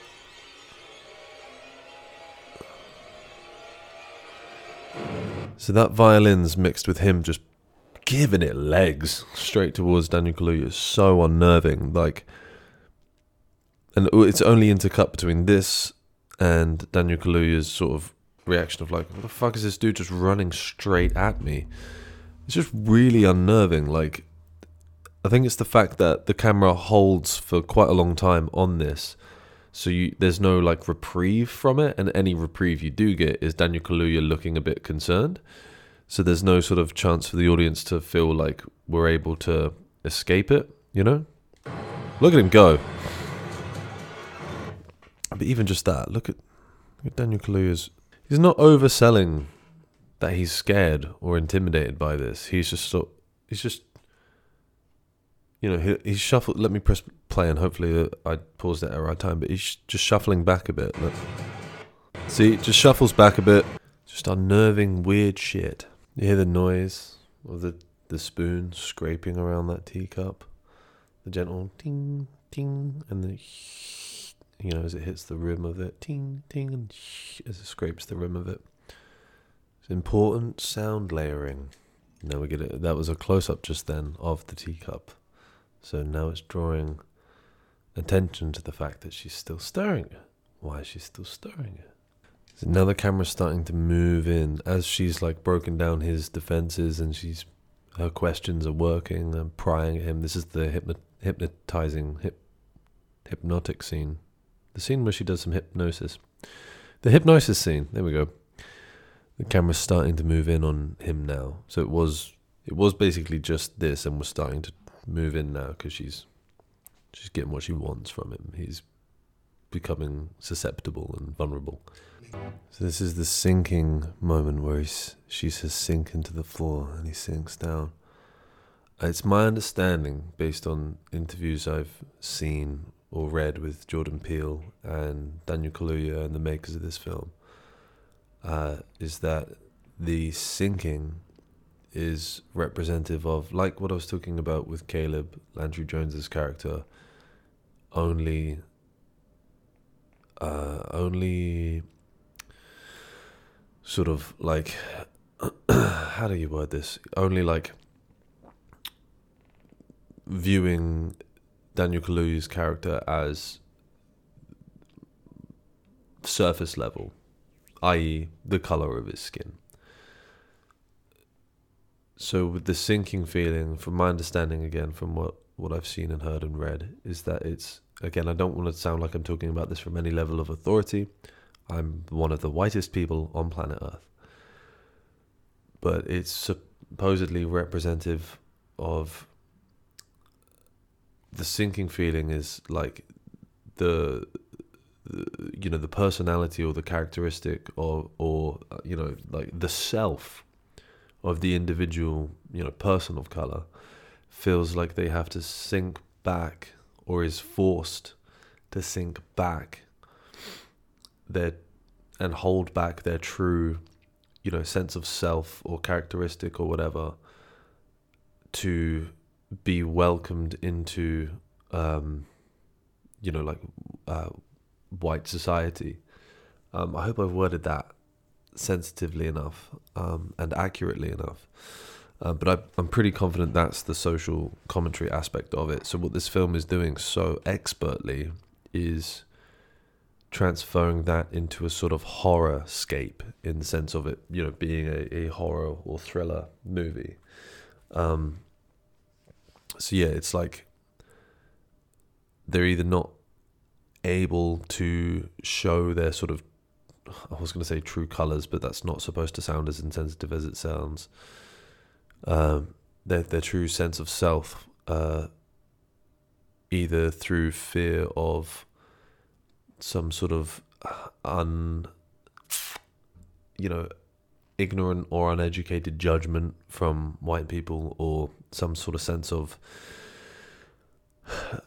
So that violin's mixed with him just giving it legs straight towards Daniel Kaluuya is so unnerving. Like, and it's only intercut between this and Daniel Kaluuya's sort of reaction of like, "What the fuck is this dude just running straight at me?" It's just really unnerving. Like, I think it's the fact that the camera holds for quite a long time on this, so you there's no like reprieve from it, and any reprieve you do get is Daniel Kaluuya looking a bit concerned. So there's no sort of chance for the audience to feel like we're able to escape it. You know, look at him go. But even just that, look at, look at Daniel Kaluuya's. He's not overselling that he's scared or intimidated by this. He's just so he's just you know, he, he's shuffled. Let me press play, and hopefully uh, I paused it at the right time. But he's just shuffling back a bit. Look. See, just shuffles back a bit. Just unnerving, weird shit. You hear the noise of the the spoon scraping around that teacup, the gentle ting ting, and the you know as it hits the rim of it, ting ting, and as it scrapes the rim of it. It's important sound layering. Now we get it. That was a close up just then of the teacup. So now it's drawing attention to the fact that she's still stirring it. Why is she still stirring it? So now the camera's starting to move in as she's like broken down his defenses and she's her questions are working and prying at him. This is the hypno- hypnotizing, hip, hypnotic scene. The scene where she does some hypnosis. The hypnosis scene. There we go. The camera's starting to move in on him now. So it was it was basically just this, and we're starting to move in now because she's she's getting what she wants from him. He's becoming susceptible and vulnerable. So this is the sinking moment where he's, she says sink into the floor and he sinks down. it's my understanding, based on interviews I've seen or read with Jordan Peele and Daniel Kaluuya and the makers of this film, uh, is that the sinking is representative of, like what I was talking about with Caleb Landry Jones's character, only, uh, only sort of like, how do you word this? Only like viewing Daniel Kaluuya's character as surface level, i.e., the color of his skin. So, with the sinking feeling, from my understanding again, from what, what I've seen and heard and read, is that it's again, I don't want to sound like I'm talking about this from any level of authority. I'm one of the whitest people on planet Earth. But it's supposedly representative of the sinking feeling is like the, you know the personality or the characteristic or or uh, you know like the self of the individual you know person of color feels like they have to sink back or is forced to sink back their and hold back their true you know sense of self or characteristic or whatever to be welcomed into um, you know like uh, white society. Um, i hope i've worded that sensitively enough um, and accurately enough. Uh, but I, i'm pretty confident that's the social commentary aspect of it. So what this film is doing so expertly is transferring that into a sort of horror scape in the sense of it you know being a, a horror or thriller movie. Um, so yeah, it's like they're either not able to show their sort of I was going to say true colors, but that's not supposed to sound as insensitive as it sounds. Um, their their true sense of self, uh, either through fear of some sort of un, you know, ignorant or uneducated judgment from white people or some sort of sense of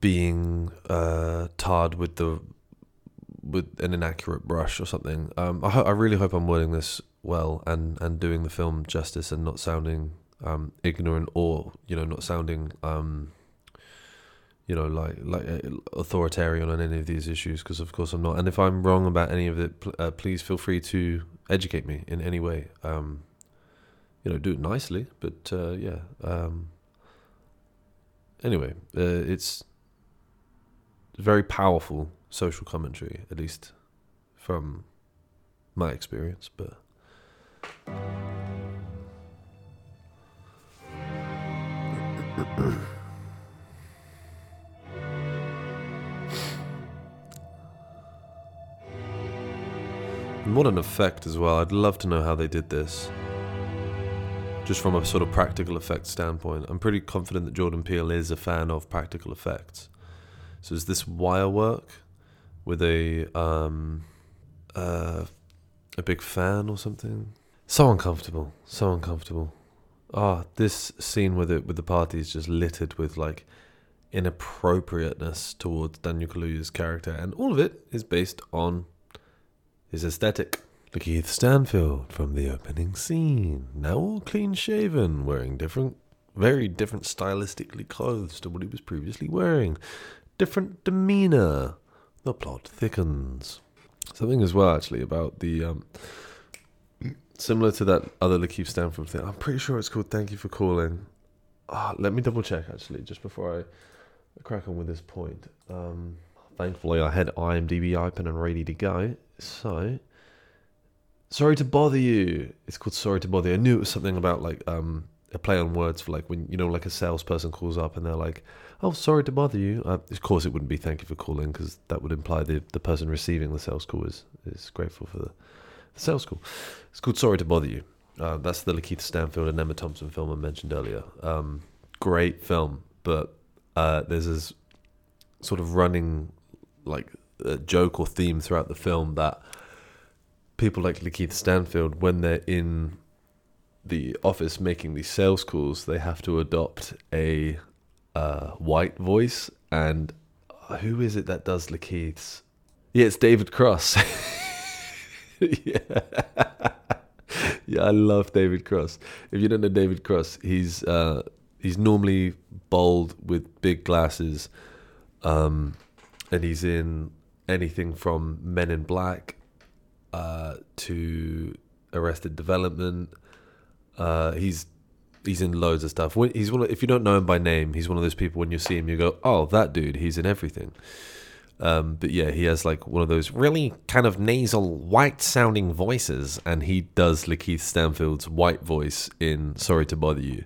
being uh, tarred with the with an inaccurate brush or something. Um, I, ho- I really hope I'm wording this well and, and doing the film justice and not sounding um, ignorant or you know not sounding um, you know, like like uh, authoritarian on any of these issues because of course I'm not. And if I'm wrong about any of it, pl- uh, please feel free to educate me in any way. Um, you know, do it nicely, but uh, yeah. Um, anyway, uh, it's very powerful social commentary, at least from my experience, but. What an effect as well. I'd love to know how they did this. Just from a sort of practical effect standpoint. I'm pretty confident that Jordan Peele is a fan of practical effects. So is this wire work with a um uh a big fan or something? So uncomfortable. So uncomfortable. Ah, oh, this scene with it with the party is just littered with like inappropriateness towards Daniel Kaluuya's character, and all of it is based on his aesthetic. Lakeith Stanfield from the opening scene, now all clean shaven, wearing different, very different stylistically clothes to what he was previously wearing. Different demeanor. The plot thickens. Something as well, actually, about the. Um, similar to that other Lakeith Stanford thing. I'm pretty sure it's called Thank You for Calling. Ah, let me double check, actually, just before I crack on with this point. Um, thankfully, I had IMDb open and ready to go. So, sorry to bother you. It's called Sorry to Bother You. I knew it was something about like um, a play on words for like when you know like a salesperson calls up and they're like, "Oh, sorry to bother you." Uh, of course, it wouldn't be "Thank you for calling" because that would imply the the person receiving the sales call is is grateful for the, the sales call. It's called "Sorry to Bother You." Uh, that's the Lakeith Stanfield and Emma Thompson film I mentioned earlier. Um, great film, but uh, there's this sort of running like joke or theme throughout the film that people like Lakeith Stanfield, when they're in the office making these sales calls, they have to adopt a uh, white voice. And who is it that does Lakeith's? Yeah, it's David Cross. yeah. yeah, I love David Cross. If you don't know David Cross, he's uh, he's normally bald with big glasses, um, and he's in anything from Men in Black uh, to Arrested Development. Uh, he's he's in loads of stuff. He's one. Of, if you don't know him by name, he's one of those people. When you see him, you go, "Oh, that dude. He's in everything." Um, but yeah, he has like one of those really kind of nasal, white-sounding voices, and he does Lakeith Stanfield's white voice in "Sorry to Bother You."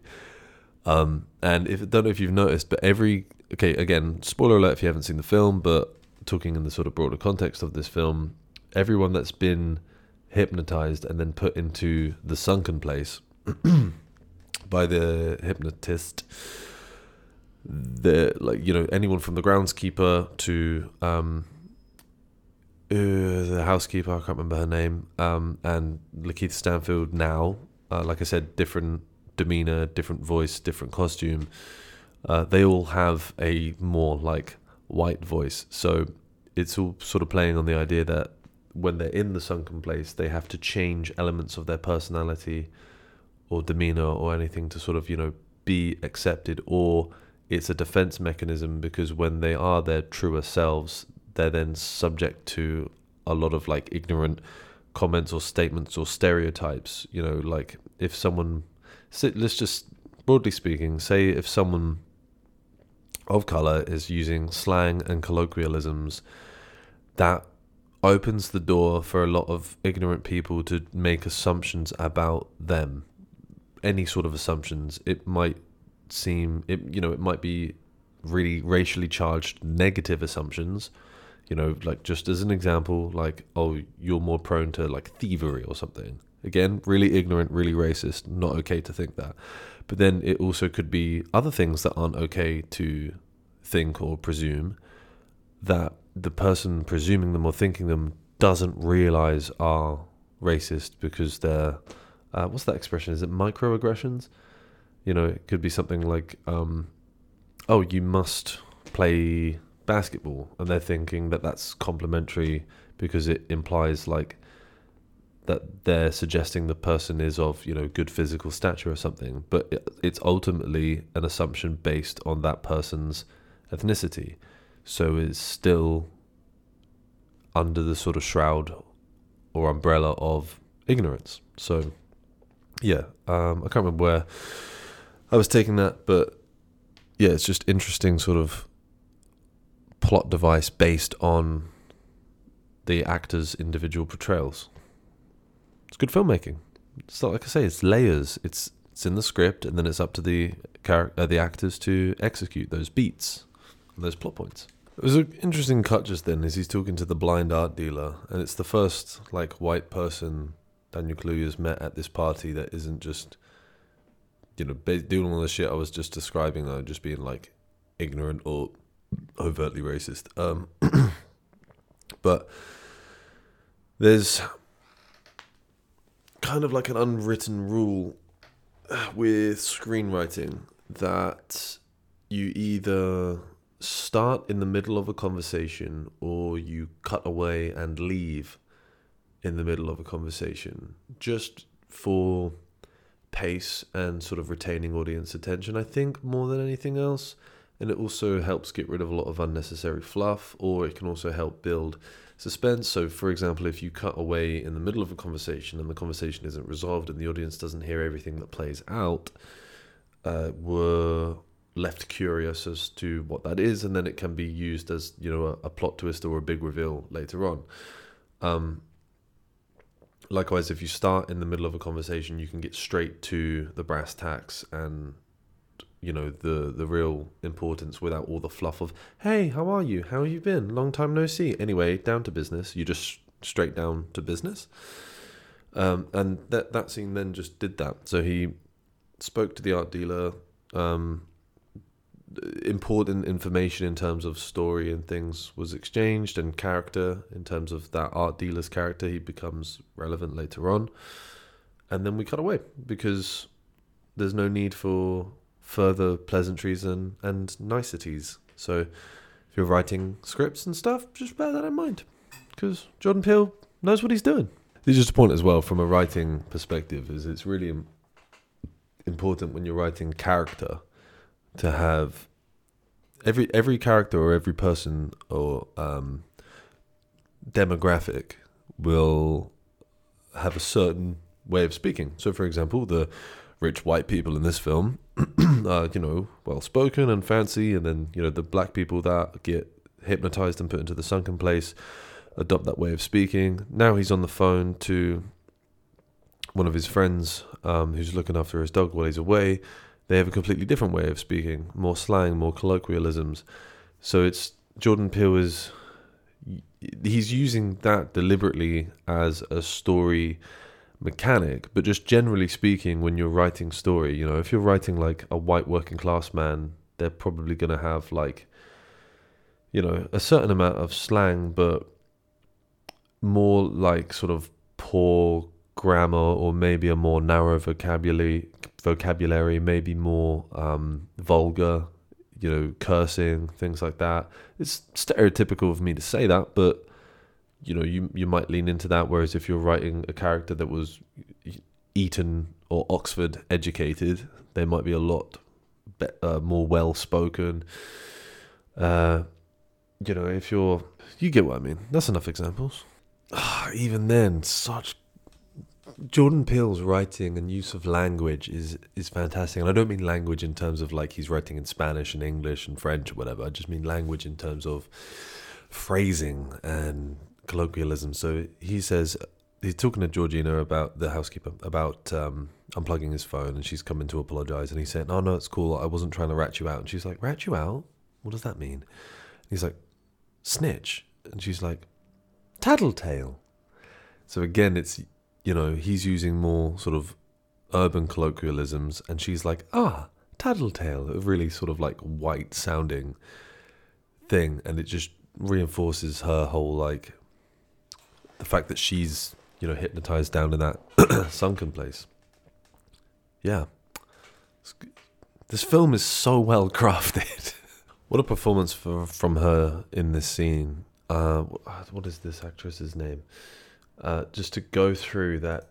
Um, and if don't know if you've noticed, but every okay, again, spoiler alert if you haven't seen the film, but talking in the sort of broader context of this film, everyone that's been hypnotized and then put into the sunken place by the hypnotist the like you know anyone from the groundskeeper to um uh, the housekeeper I can't remember her name um and Lakeith Stanfield now uh, like I said different demeanor different voice different costume. Uh, they all have a more like white voice. So it's all sort of playing on the idea that when they're in the sunken place they have to change elements of their personality or demeanor or anything to sort of you know be accepted or it's a defense mechanism because when they are their truer selves, they're then subject to a lot of like ignorant comments or statements or stereotypes. You know, like if someone, let's just broadly speaking, say if someone of color is using slang and colloquialisms, that opens the door for a lot of ignorant people to make assumptions about them. Any sort of assumptions. It might seem it you know it might be really racially charged negative assumptions you know like just as an example like oh you're more prone to like thievery or something again really ignorant really racist not okay to think that but then it also could be other things that aren't okay to think or presume that the person presuming them or thinking them doesn't realize are racist because they're uh, what's that expression? Is it microaggressions? You know, it could be something like, um, oh, you must play basketball, and they're thinking that that's complimentary because it implies like that they're suggesting the person is of you know good physical stature or something, but it, it's ultimately an assumption based on that person's ethnicity, so it's still under the sort of shroud or umbrella of ignorance. So, yeah, um, I can't remember where I was taking that, but yeah, it's just interesting sort of plot device based on the actors' individual portrayals. It's good filmmaking. It's not like I say, it's layers. It's it's in the script, and then it's up to the char- uh, the actors to execute those beats, those plot points. It was an interesting cut just then as he's talking to the blind art dealer, and it's the first like white person Daniel Kaluuya's met at this party that isn't just you know, doing all the shit I was just describing, though, just being like ignorant or overtly racist. Um, but there's kind of like an unwritten rule with screenwriting that you either start in the middle of a conversation or you cut away and leave in the middle of a conversation just for pace and sort of retaining audience attention, I think, more than anything else. And it also helps get rid of a lot of unnecessary fluff, or it can also help build suspense. So, for example, if you cut away in the middle of a conversation and the conversation isn't resolved and the audience doesn't hear everything that plays out, uh, we're left curious as to what that is, and then it can be used as you know a, a plot twist or a big reveal later on. Um, likewise, if you start in the middle of a conversation, you can get straight to the brass tacks and you know the the real importance without all the fluff of hey how are you? How have you been? Long time no see. Anyway down to business. You just straight down to business. Um, and that that scene then just did that. So he spoke to the art dealer um, important information in terms of story and things was exchanged and character in terms of that art dealer's character he becomes relevant later on and then we cut away because there's no need for further pleasantries and, and niceties. So if you're writing scripts and stuff, just bear that in mind because Jordan Peele knows what he's doing. This is just a point as well from a writing perspective is it's really important when you're writing character to have every every character or every person or um, demographic will have a certain way of speaking. So, for example, the rich white people in this film are, you know, well spoken and fancy, and then, you know, the black people that get hypnotized and put into the sunken place adopt that way of speaking. Now he's on the phone to one of his friends um, who's looking after his dog while he's away. They have a completely different way of speaking, more slang, more colloquialisms. So it's Jordan Peele is he's using that deliberately as a story mechanic, but just generally speaking, when you're writing story, you know, if you're writing like a white working class man, they're probably going to have like, you know, a certain amount of slang, but more like sort of poor grammar or maybe a more narrow vocabulary, vocabulary, maybe more um, vulgar, you know, cursing, things like that. It's stereotypical of me to say that, but you know you you might lean into that. Whereas if you're writing a character that was Eton or Oxford educated they might be a lot be- uh, more well spoken uh, you know if you're you get what I mean. That's enough examples. Even then such Jordan Peele's writing and use of language is is fantastic and I don't mean language in terms of like he's writing in Spanish and English and French or whatever I just mean language in terms of phrasing and colloquialism. So he says he's talking to Georgina about the housekeeper about um, unplugging his phone, and she's coming to apologize. And he's saying, "Oh no, it's cool. I wasn't trying to rat you out." And she's like, "Rat you out? What does that mean?" And he's like, "Snitch." And she's like, "Tattletale." So again, it's you know he's using more sort of urban colloquialisms, and she's like, "Ah." Tattletale, a really sort of like white sounding thing, and it just reinforces her whole like the fact that she's you know hypnotized down in that sunken place. Yeah, this film is so well crafted. what a performance for, from her in this scene. Uh, what is this actress's name? Uh, just to go through that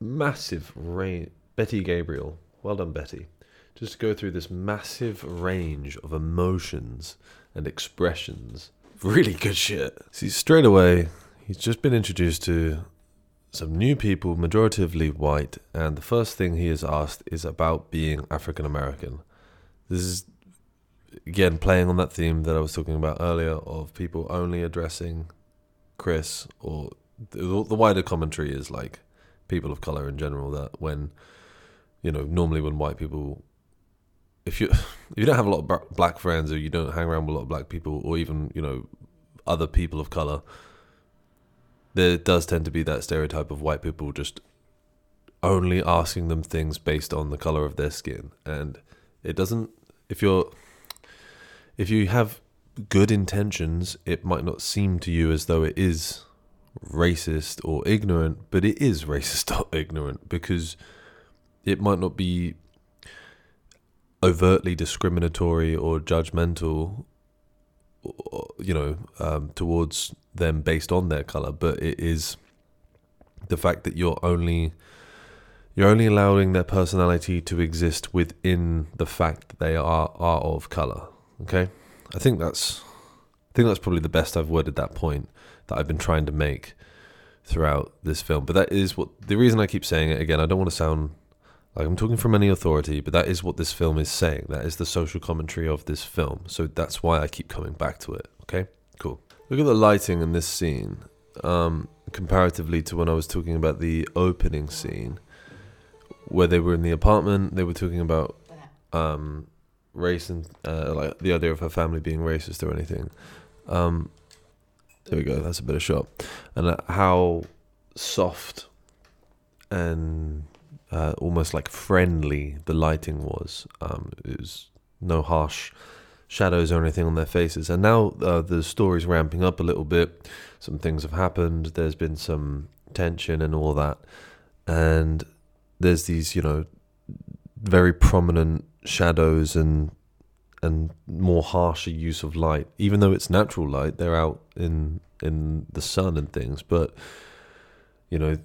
massive range. Betty Gabriel. Well done, Betty. Just to go through this massive range of emotions and expressions. Really good shit. See, straight away, He's just been introduced to some new people, majoritively white, and the first thing he is asked is about being African American. This is again playing on that theme that I was talking about earlier of people only addressing Chris or the, the wider commentary is like people of color in general that when you know normally when white people if you if you don't have a lot of black friends or you don't hang around with a lot of black people or even you know other people of color there does tend to be that stereotype of white people just only asking them things based on the color of their skin. And it doesn't if you're if you have good intentions it might not seem to you as though it is racist or ignorant but it is racist or ignorant because it might not be overtly discriminatory or judgmental you know, um, towards them based on their color, but it is the fact that you're only you're only allowing their personality to exist within the fact that they are are of color. Okay, I think that's I think that's probably the best I've worded that point that I've been trying to make throughout this film. But that is what the reason I keep saying it again. I don't want to sound like I'm talking from any authority, but that is what this film is saying. That is the social commentary of this film. So that's why I keep coming back to it. Okay, cool. Look at the lighting in this scene, um, comparatively to when I was talking about the opening scene, where they were in the apartment. They were talking about um, race and uh, like the idea of her family being racist or anything. Um, there we go. That's a better shot, and uh, how soft and uh, almost like friendly the lighting was. Um, it was no harsh shadows or anything on their faces. And now uh, the story's ramping up a little bit. Some things have happened. There's been some tension and all that. and there's these you know very prominent shadows and and more harsher use of light. Even though it's natural light they're out in in the sun and things but you know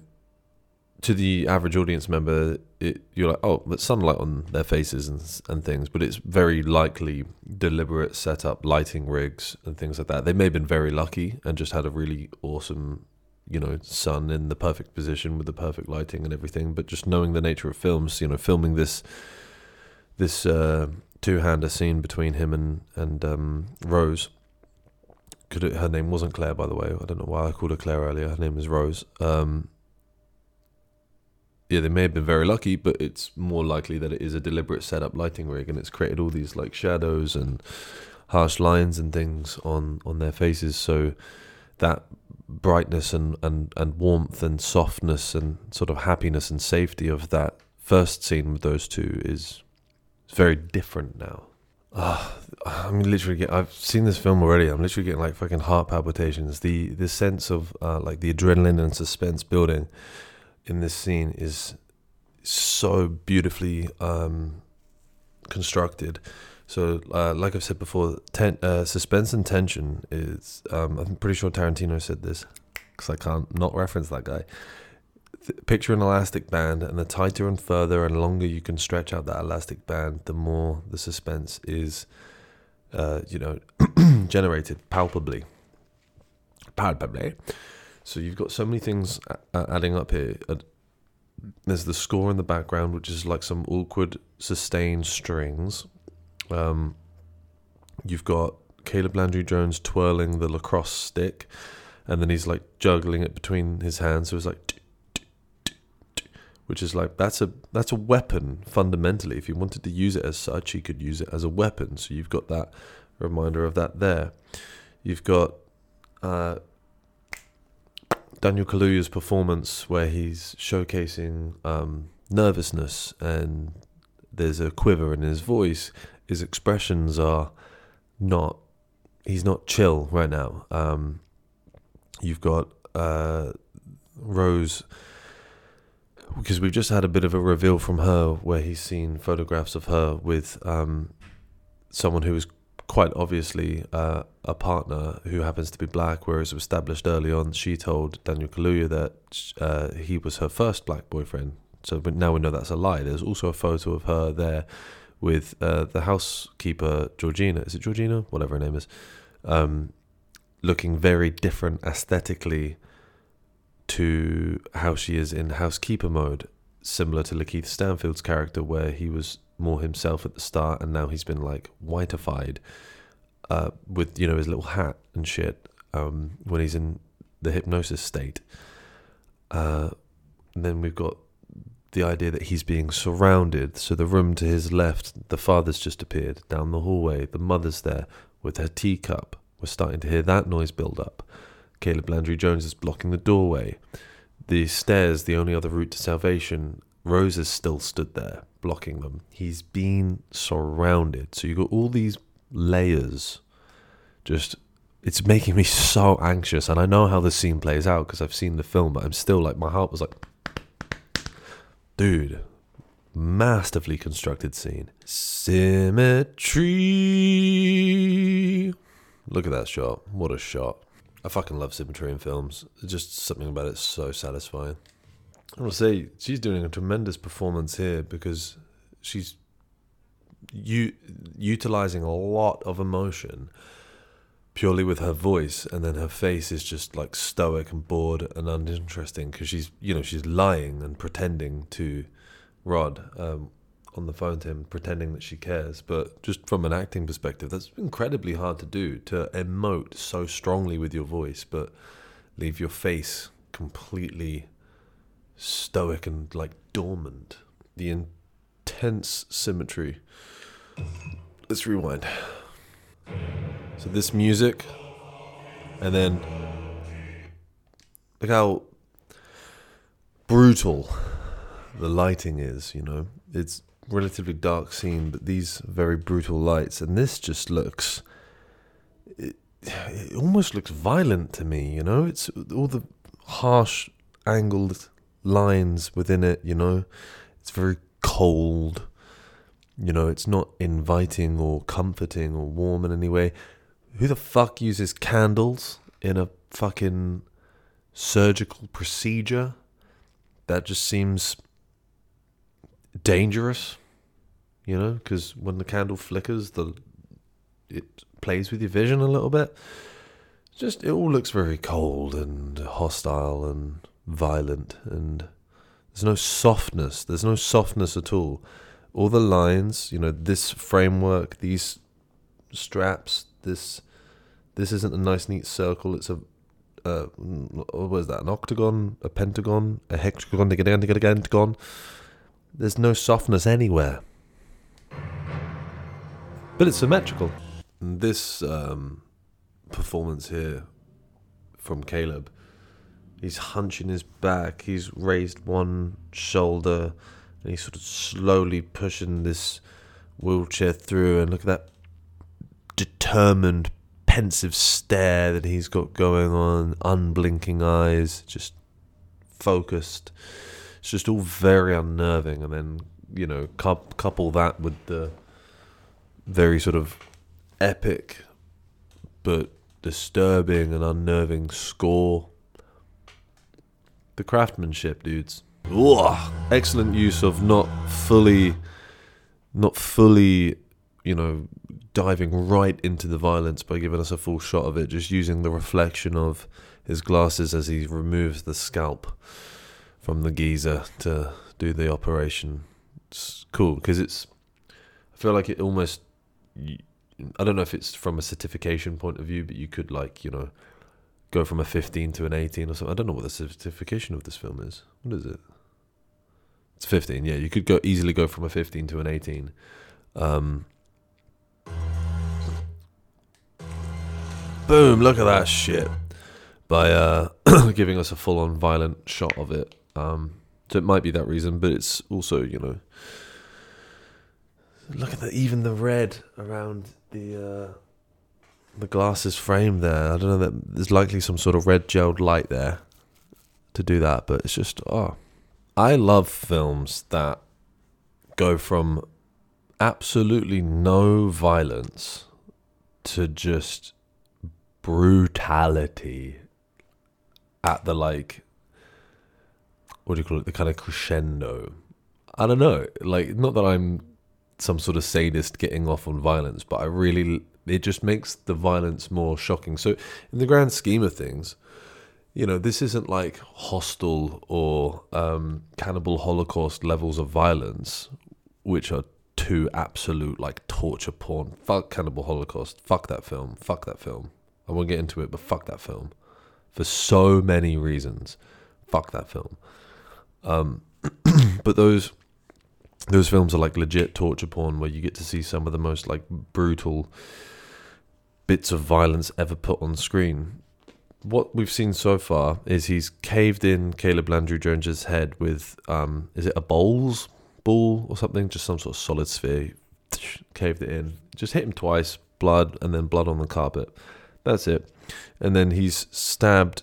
to the average audience member it, you're like oh but sunlight on their faces and and things but it's very likely deliberate setup lighting rigs and things like that. They may have been very lucky and just had a really awesome you know sun in the perfect position with the perfect lighting and everything but just knowing the nature of films you know filming this this uh, two-hander scene between him and and um, Rose. Could it, her name wasn't Claire by the way. I don't know why I called her Claire earlier. Her name is Rose. Um, yeah, they may have been very lucky, but it's more likely that it is a deliberate setup lighting rig, and it's created all these like shadows and harsh lines and things on on their faces. So that brightness and and and warmth and softness and sort of happiness and safety of that first scene with those two is very different now. I'm literally getting, I've seen this film already. I'm literally getting like fucking heart palpitations. The the sense of uh, like the adrenaline and suspense building in this scene is so beautifully um, constructed. So, uh, like I've said before, ten, uh, suspense and tension is. Um, I'm pretty sure Tarantino said this because I can't not reference that guy. Th- picture an elastic band, and the tighter and further and longer you can stretch out that elastic band, the more the suspense is, uh, you know, generated palpably. Palpably. So you've got so many things adding up here. There's the score in the background, which is like some awkward sustained strings. Um, you've got Caleb Landry Jones twirling the lacrosse stick, and then he's like juggling it between his hands. So it's like, which is like that's a that's a weapon fundamentally. If he wanted to use it as such, he could use it as a weapon. So you've got that reminder of that there. You've got uh, Daniel Kaluuya's performance where he's showcasing um, nervousness and there's a quiver in his voice. His expressions are not. He's not chill right now. Um, you've got uh, Rose because we've just had a bit of a reveal from her where he's seen photographs of her with um, someone who is quite obviously uh, a partner who happens to be black, whereas was established early on, she told Daniel Kaluuya that uh, he was her first black boyfriend. So now we know that's a lie. There's also a photo of her there with uh, the housekeeper, Georgina. Is it Georgina? Whatever her name is. Um, looking very different aesthetically to how she is in housekeeper mode, similar to Lakeith Stanfield's character, where he was more himself at the start, and now he's been like whiteified uh, with you know his little hat and shit um, when he's in the hypnosis state. Uh, then we've got the idea that he's being surrounded. So the room to his left, the father's just appeared down the hallway. The mother's there with her teacup. We're starting to hear that noise build up. Caleb Landry Jones is blocking the doorway. The stairs, the only other route to salvation, Rose is still stood there, blocking them. He's been surrounded. So you've got all these layers. Just, it's making me so anxious. And I know how the scene plays out because I've seen the film, but I'm still like, my heart was like, dude, masterfully constructed scene. Symmetry. Look at that shot. What a shot. I fucking love symmetry in films. Just something about it's so satisfying. I want to say she's doing a tremendous performance here because she's u- utilizing a lot of emotion purely with her voice, and then her face is just like stoic and bored and uninteresting because she's you know she's lying and pretending to Rod um, on the phone to him, pretending that she cares. But just from an acting perspective, that's incredibly hard to do to emote so strongly with your voice, but leave your face completely stoic and like dormant. The intense symmetry. Let's rewind. So this music, and then look how brutal the lighting is. You know, it's relatively dark scene, but these very brutal lights, and this just looks. It, it almost looks violent to me. You know, it's all the harsh angled lines within it. You know, it's very cold. You know, it's not inviting or comforting or warm in any way. Who the fuck uses candles in a fucking surgical procedure? That just seems dangerous. You know, because when the candle flickers, the it plays with your vision a little bit. Just it all looks very cold and hostile and violent, and there's no softness. There's no softness at all. All the lines, you know, this framework, these straps, this this isn't a nice neat circle. It's a uh, what is that? An octagon, a pentagon, a hexagon, a pentagon. There's no softness anywhere, but it's symmetrical. This um, performance here from Caleb, he's hunching his back. He's raised one shoulder, and he's sort of slowly pushing this wheelchair through. And look at that determined pensive stare that he's got going on, unblinking eyes, just focused. It's just all very unnerving. And then, you know, couple that with the very sort of epic but disturbing and unnerving score. The craftsmanship, dudes. Ugh. Excellent use of not fully, not fully, you know, diving right into the violence by giving us a full shot of it, just using the reflection of his glasses as he removes the scalp from the geezer to do the operation. It's cool because it's. I feel like it almost. I don't know if it's from a certification point of view, but you could like you know go from a 15 to an 18 or something. I don't know what the certification of this film is. What is it? It's 15. Yeah, you could go easily go from a 15 to an 18. Um, Boom, look at that shit. By uh, giving us a full on violent shot of it. Um, so it might be that reason, but it's also, you know. Look at the even the red around the uh, the glasses frame there. I don't know that there's likely some sort of red gelled light there to do that, but it's just oh, I love films that go from absolutely no violence to just brutality at the like what do you call it? The kind of crescendo. I don't know. Like not that i'm some sort of sadist getting off on violence but i really it just makes the violence more shocking. So in the grand scheme of things you know this isn't like Hostel or um, cannibal holocaust levels of violence which are too absolute like torture porn. Fuck cannibal holocaust. Fuck that film. Fuck that film. I won't get into it, but fuck that film. For so many reasons. Fuck that film. Um, but those those films are like legit torture porn where you get to see some of the most like brutal bits of violence ever put on screen. What we've seen so far is he's caved in Caleb Landry Jones's head with um is it a bowls ball or something? Just some sort of solid sphere. Caved it in. Just hit him twice, blood, and then blood on the carpet. That's it. And then he's stabbed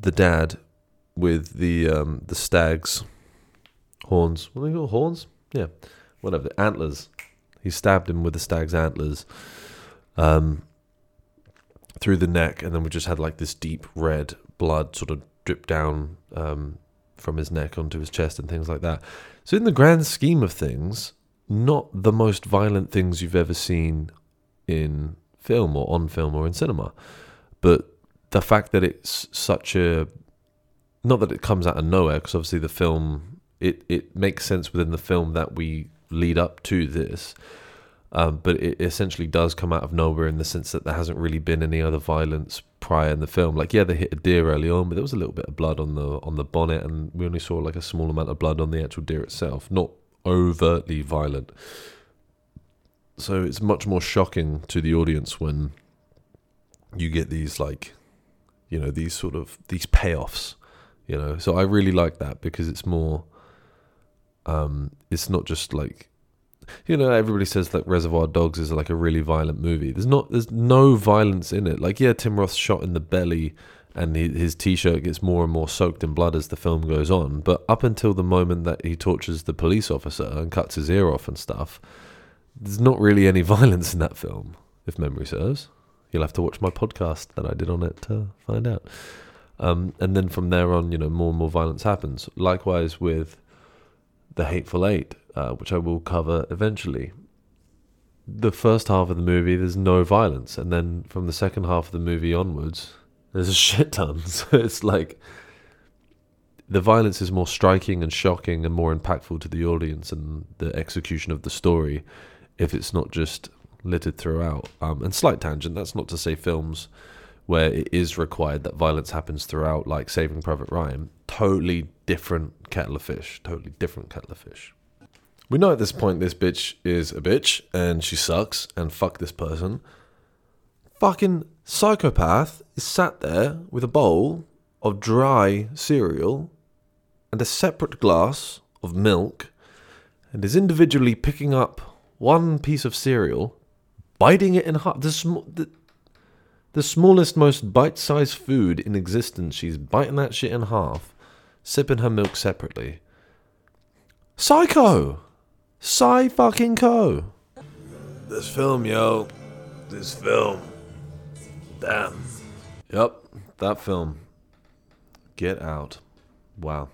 the dad with the um, the stag's horns. What are they called? Horns? Yeah. Whatever. The antlers. He stabbed him with the stag's antlers um, through the neck, and then we just had like this deep red blood sort of drip down um, from his neck onto his chest and things like that. So, in the grand scheme of things, not the most violent things you've ever seen in film or on film or in cinema. But the fact that it's such a not that it comes out of nowhere because obviously the film it it makes sense within the film that we lead up to this. Um, but it essentially does come out of nowhere in the sense that there hasn't really been any other violence prior in the film. Like, yeah, they hit a deer early on, but there was a little bit of blood on the on the bonnet, and we only saw like a small amount of blood on the actual deer itself. Not overtly violent. So it's much more shocking to the audience when you get these like, you know, these sort of these payoffs. You know, so I really like that because it's more. Um, it's not just like, you know, everybody says that Reservoir Dogs is like a really violent movie. There's not, there's no violence in it. Like, yeah, Tim Roth shot in the belly and he, his t-shirt gets more and more soaked in blood as the film goes on. But up until the moment that he tortures the police officer and cuts his ear off and stuff, there's not really any violence in that film, if memory serves. You'll have to watch my podcast that I did on it to find out. Um, and then from there on, you know, more and more violence happens. Likewise with the Hateful Eight, uh, which I will cover eventually. The first half of the movie, there's no violence, and then from the second half of the movie onwards, there's a shit ton. So it's like the violence is more striking and shocking and more impactful to the audience and the execution of the story if it's not just littered throughout. Um, and slight tangent, that's not to say films where it is required that violence happens throughout, like Saving Private Ryan, totally different kettle of fish. Totally different kettle of fish. We know at this point this bitch is a bitch and she sucks and fuck this person. Fucking psychopath is sat there with a bowl of dry cereal and a separate glass of milk and is individually picking up one piece of cereal, biting it in half. The, sm- the, the smallest, most bite sized food in existence. She's biting that shit in half, sipping her milk separately. Psycho! Psy fucking co! This film, yo. This film. Damn. Yep, that film. Get out. Wow.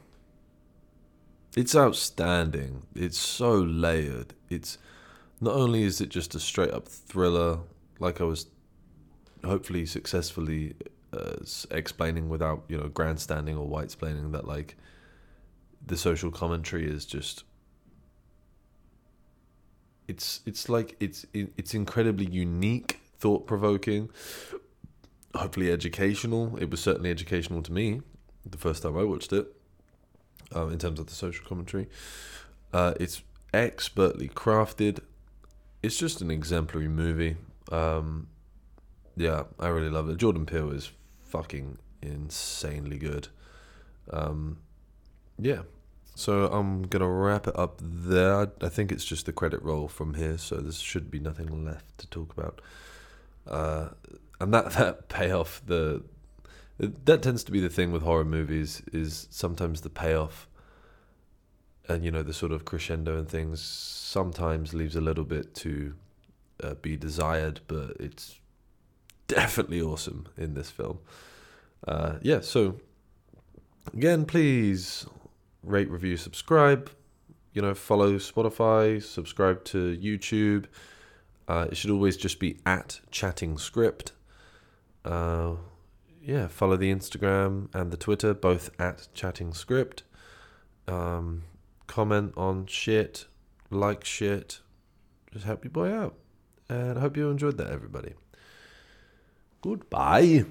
It's outstanding. It's so layered. It's not only is it just a straight up thriller, like I was hopefully successfully uh, explaining without you know grandstanding or white explaining that like the social commentary is just it's it's like it's it's incredibly unique thought provoking hopefully educational. It was certainly educational to me the first time i watched it uh, in terms of the social commentary. Uh, it's expertly crafted. It's just an exemplary movie. Um, yeah, I really love it. Jordan Peele is fucking insanely good. Um, yeah. So I'm gonna wrap it up there. I think it's just the credit roll from here, so there should be nothing left to talk about. Uh, and that that payoff, the that tends to be the thing with horror movies is sometimes the payoff, and you know the sort of crescendo and things sometimes leaves a little bit to uh, be desired, but it's definitely awesome in this film. Uh, yeah, so again, please rate, review, subscribe. You know, follow Spotify, subscribe to YouTube. Uh, it should always just be at Chatting Script. Uh, yeah, follow the Instagram and the Twitter, both at Chatting Script. Um, comment on shit, like shit. Just help your boy out. And I hope you enjoyed that, everybody. Goodbye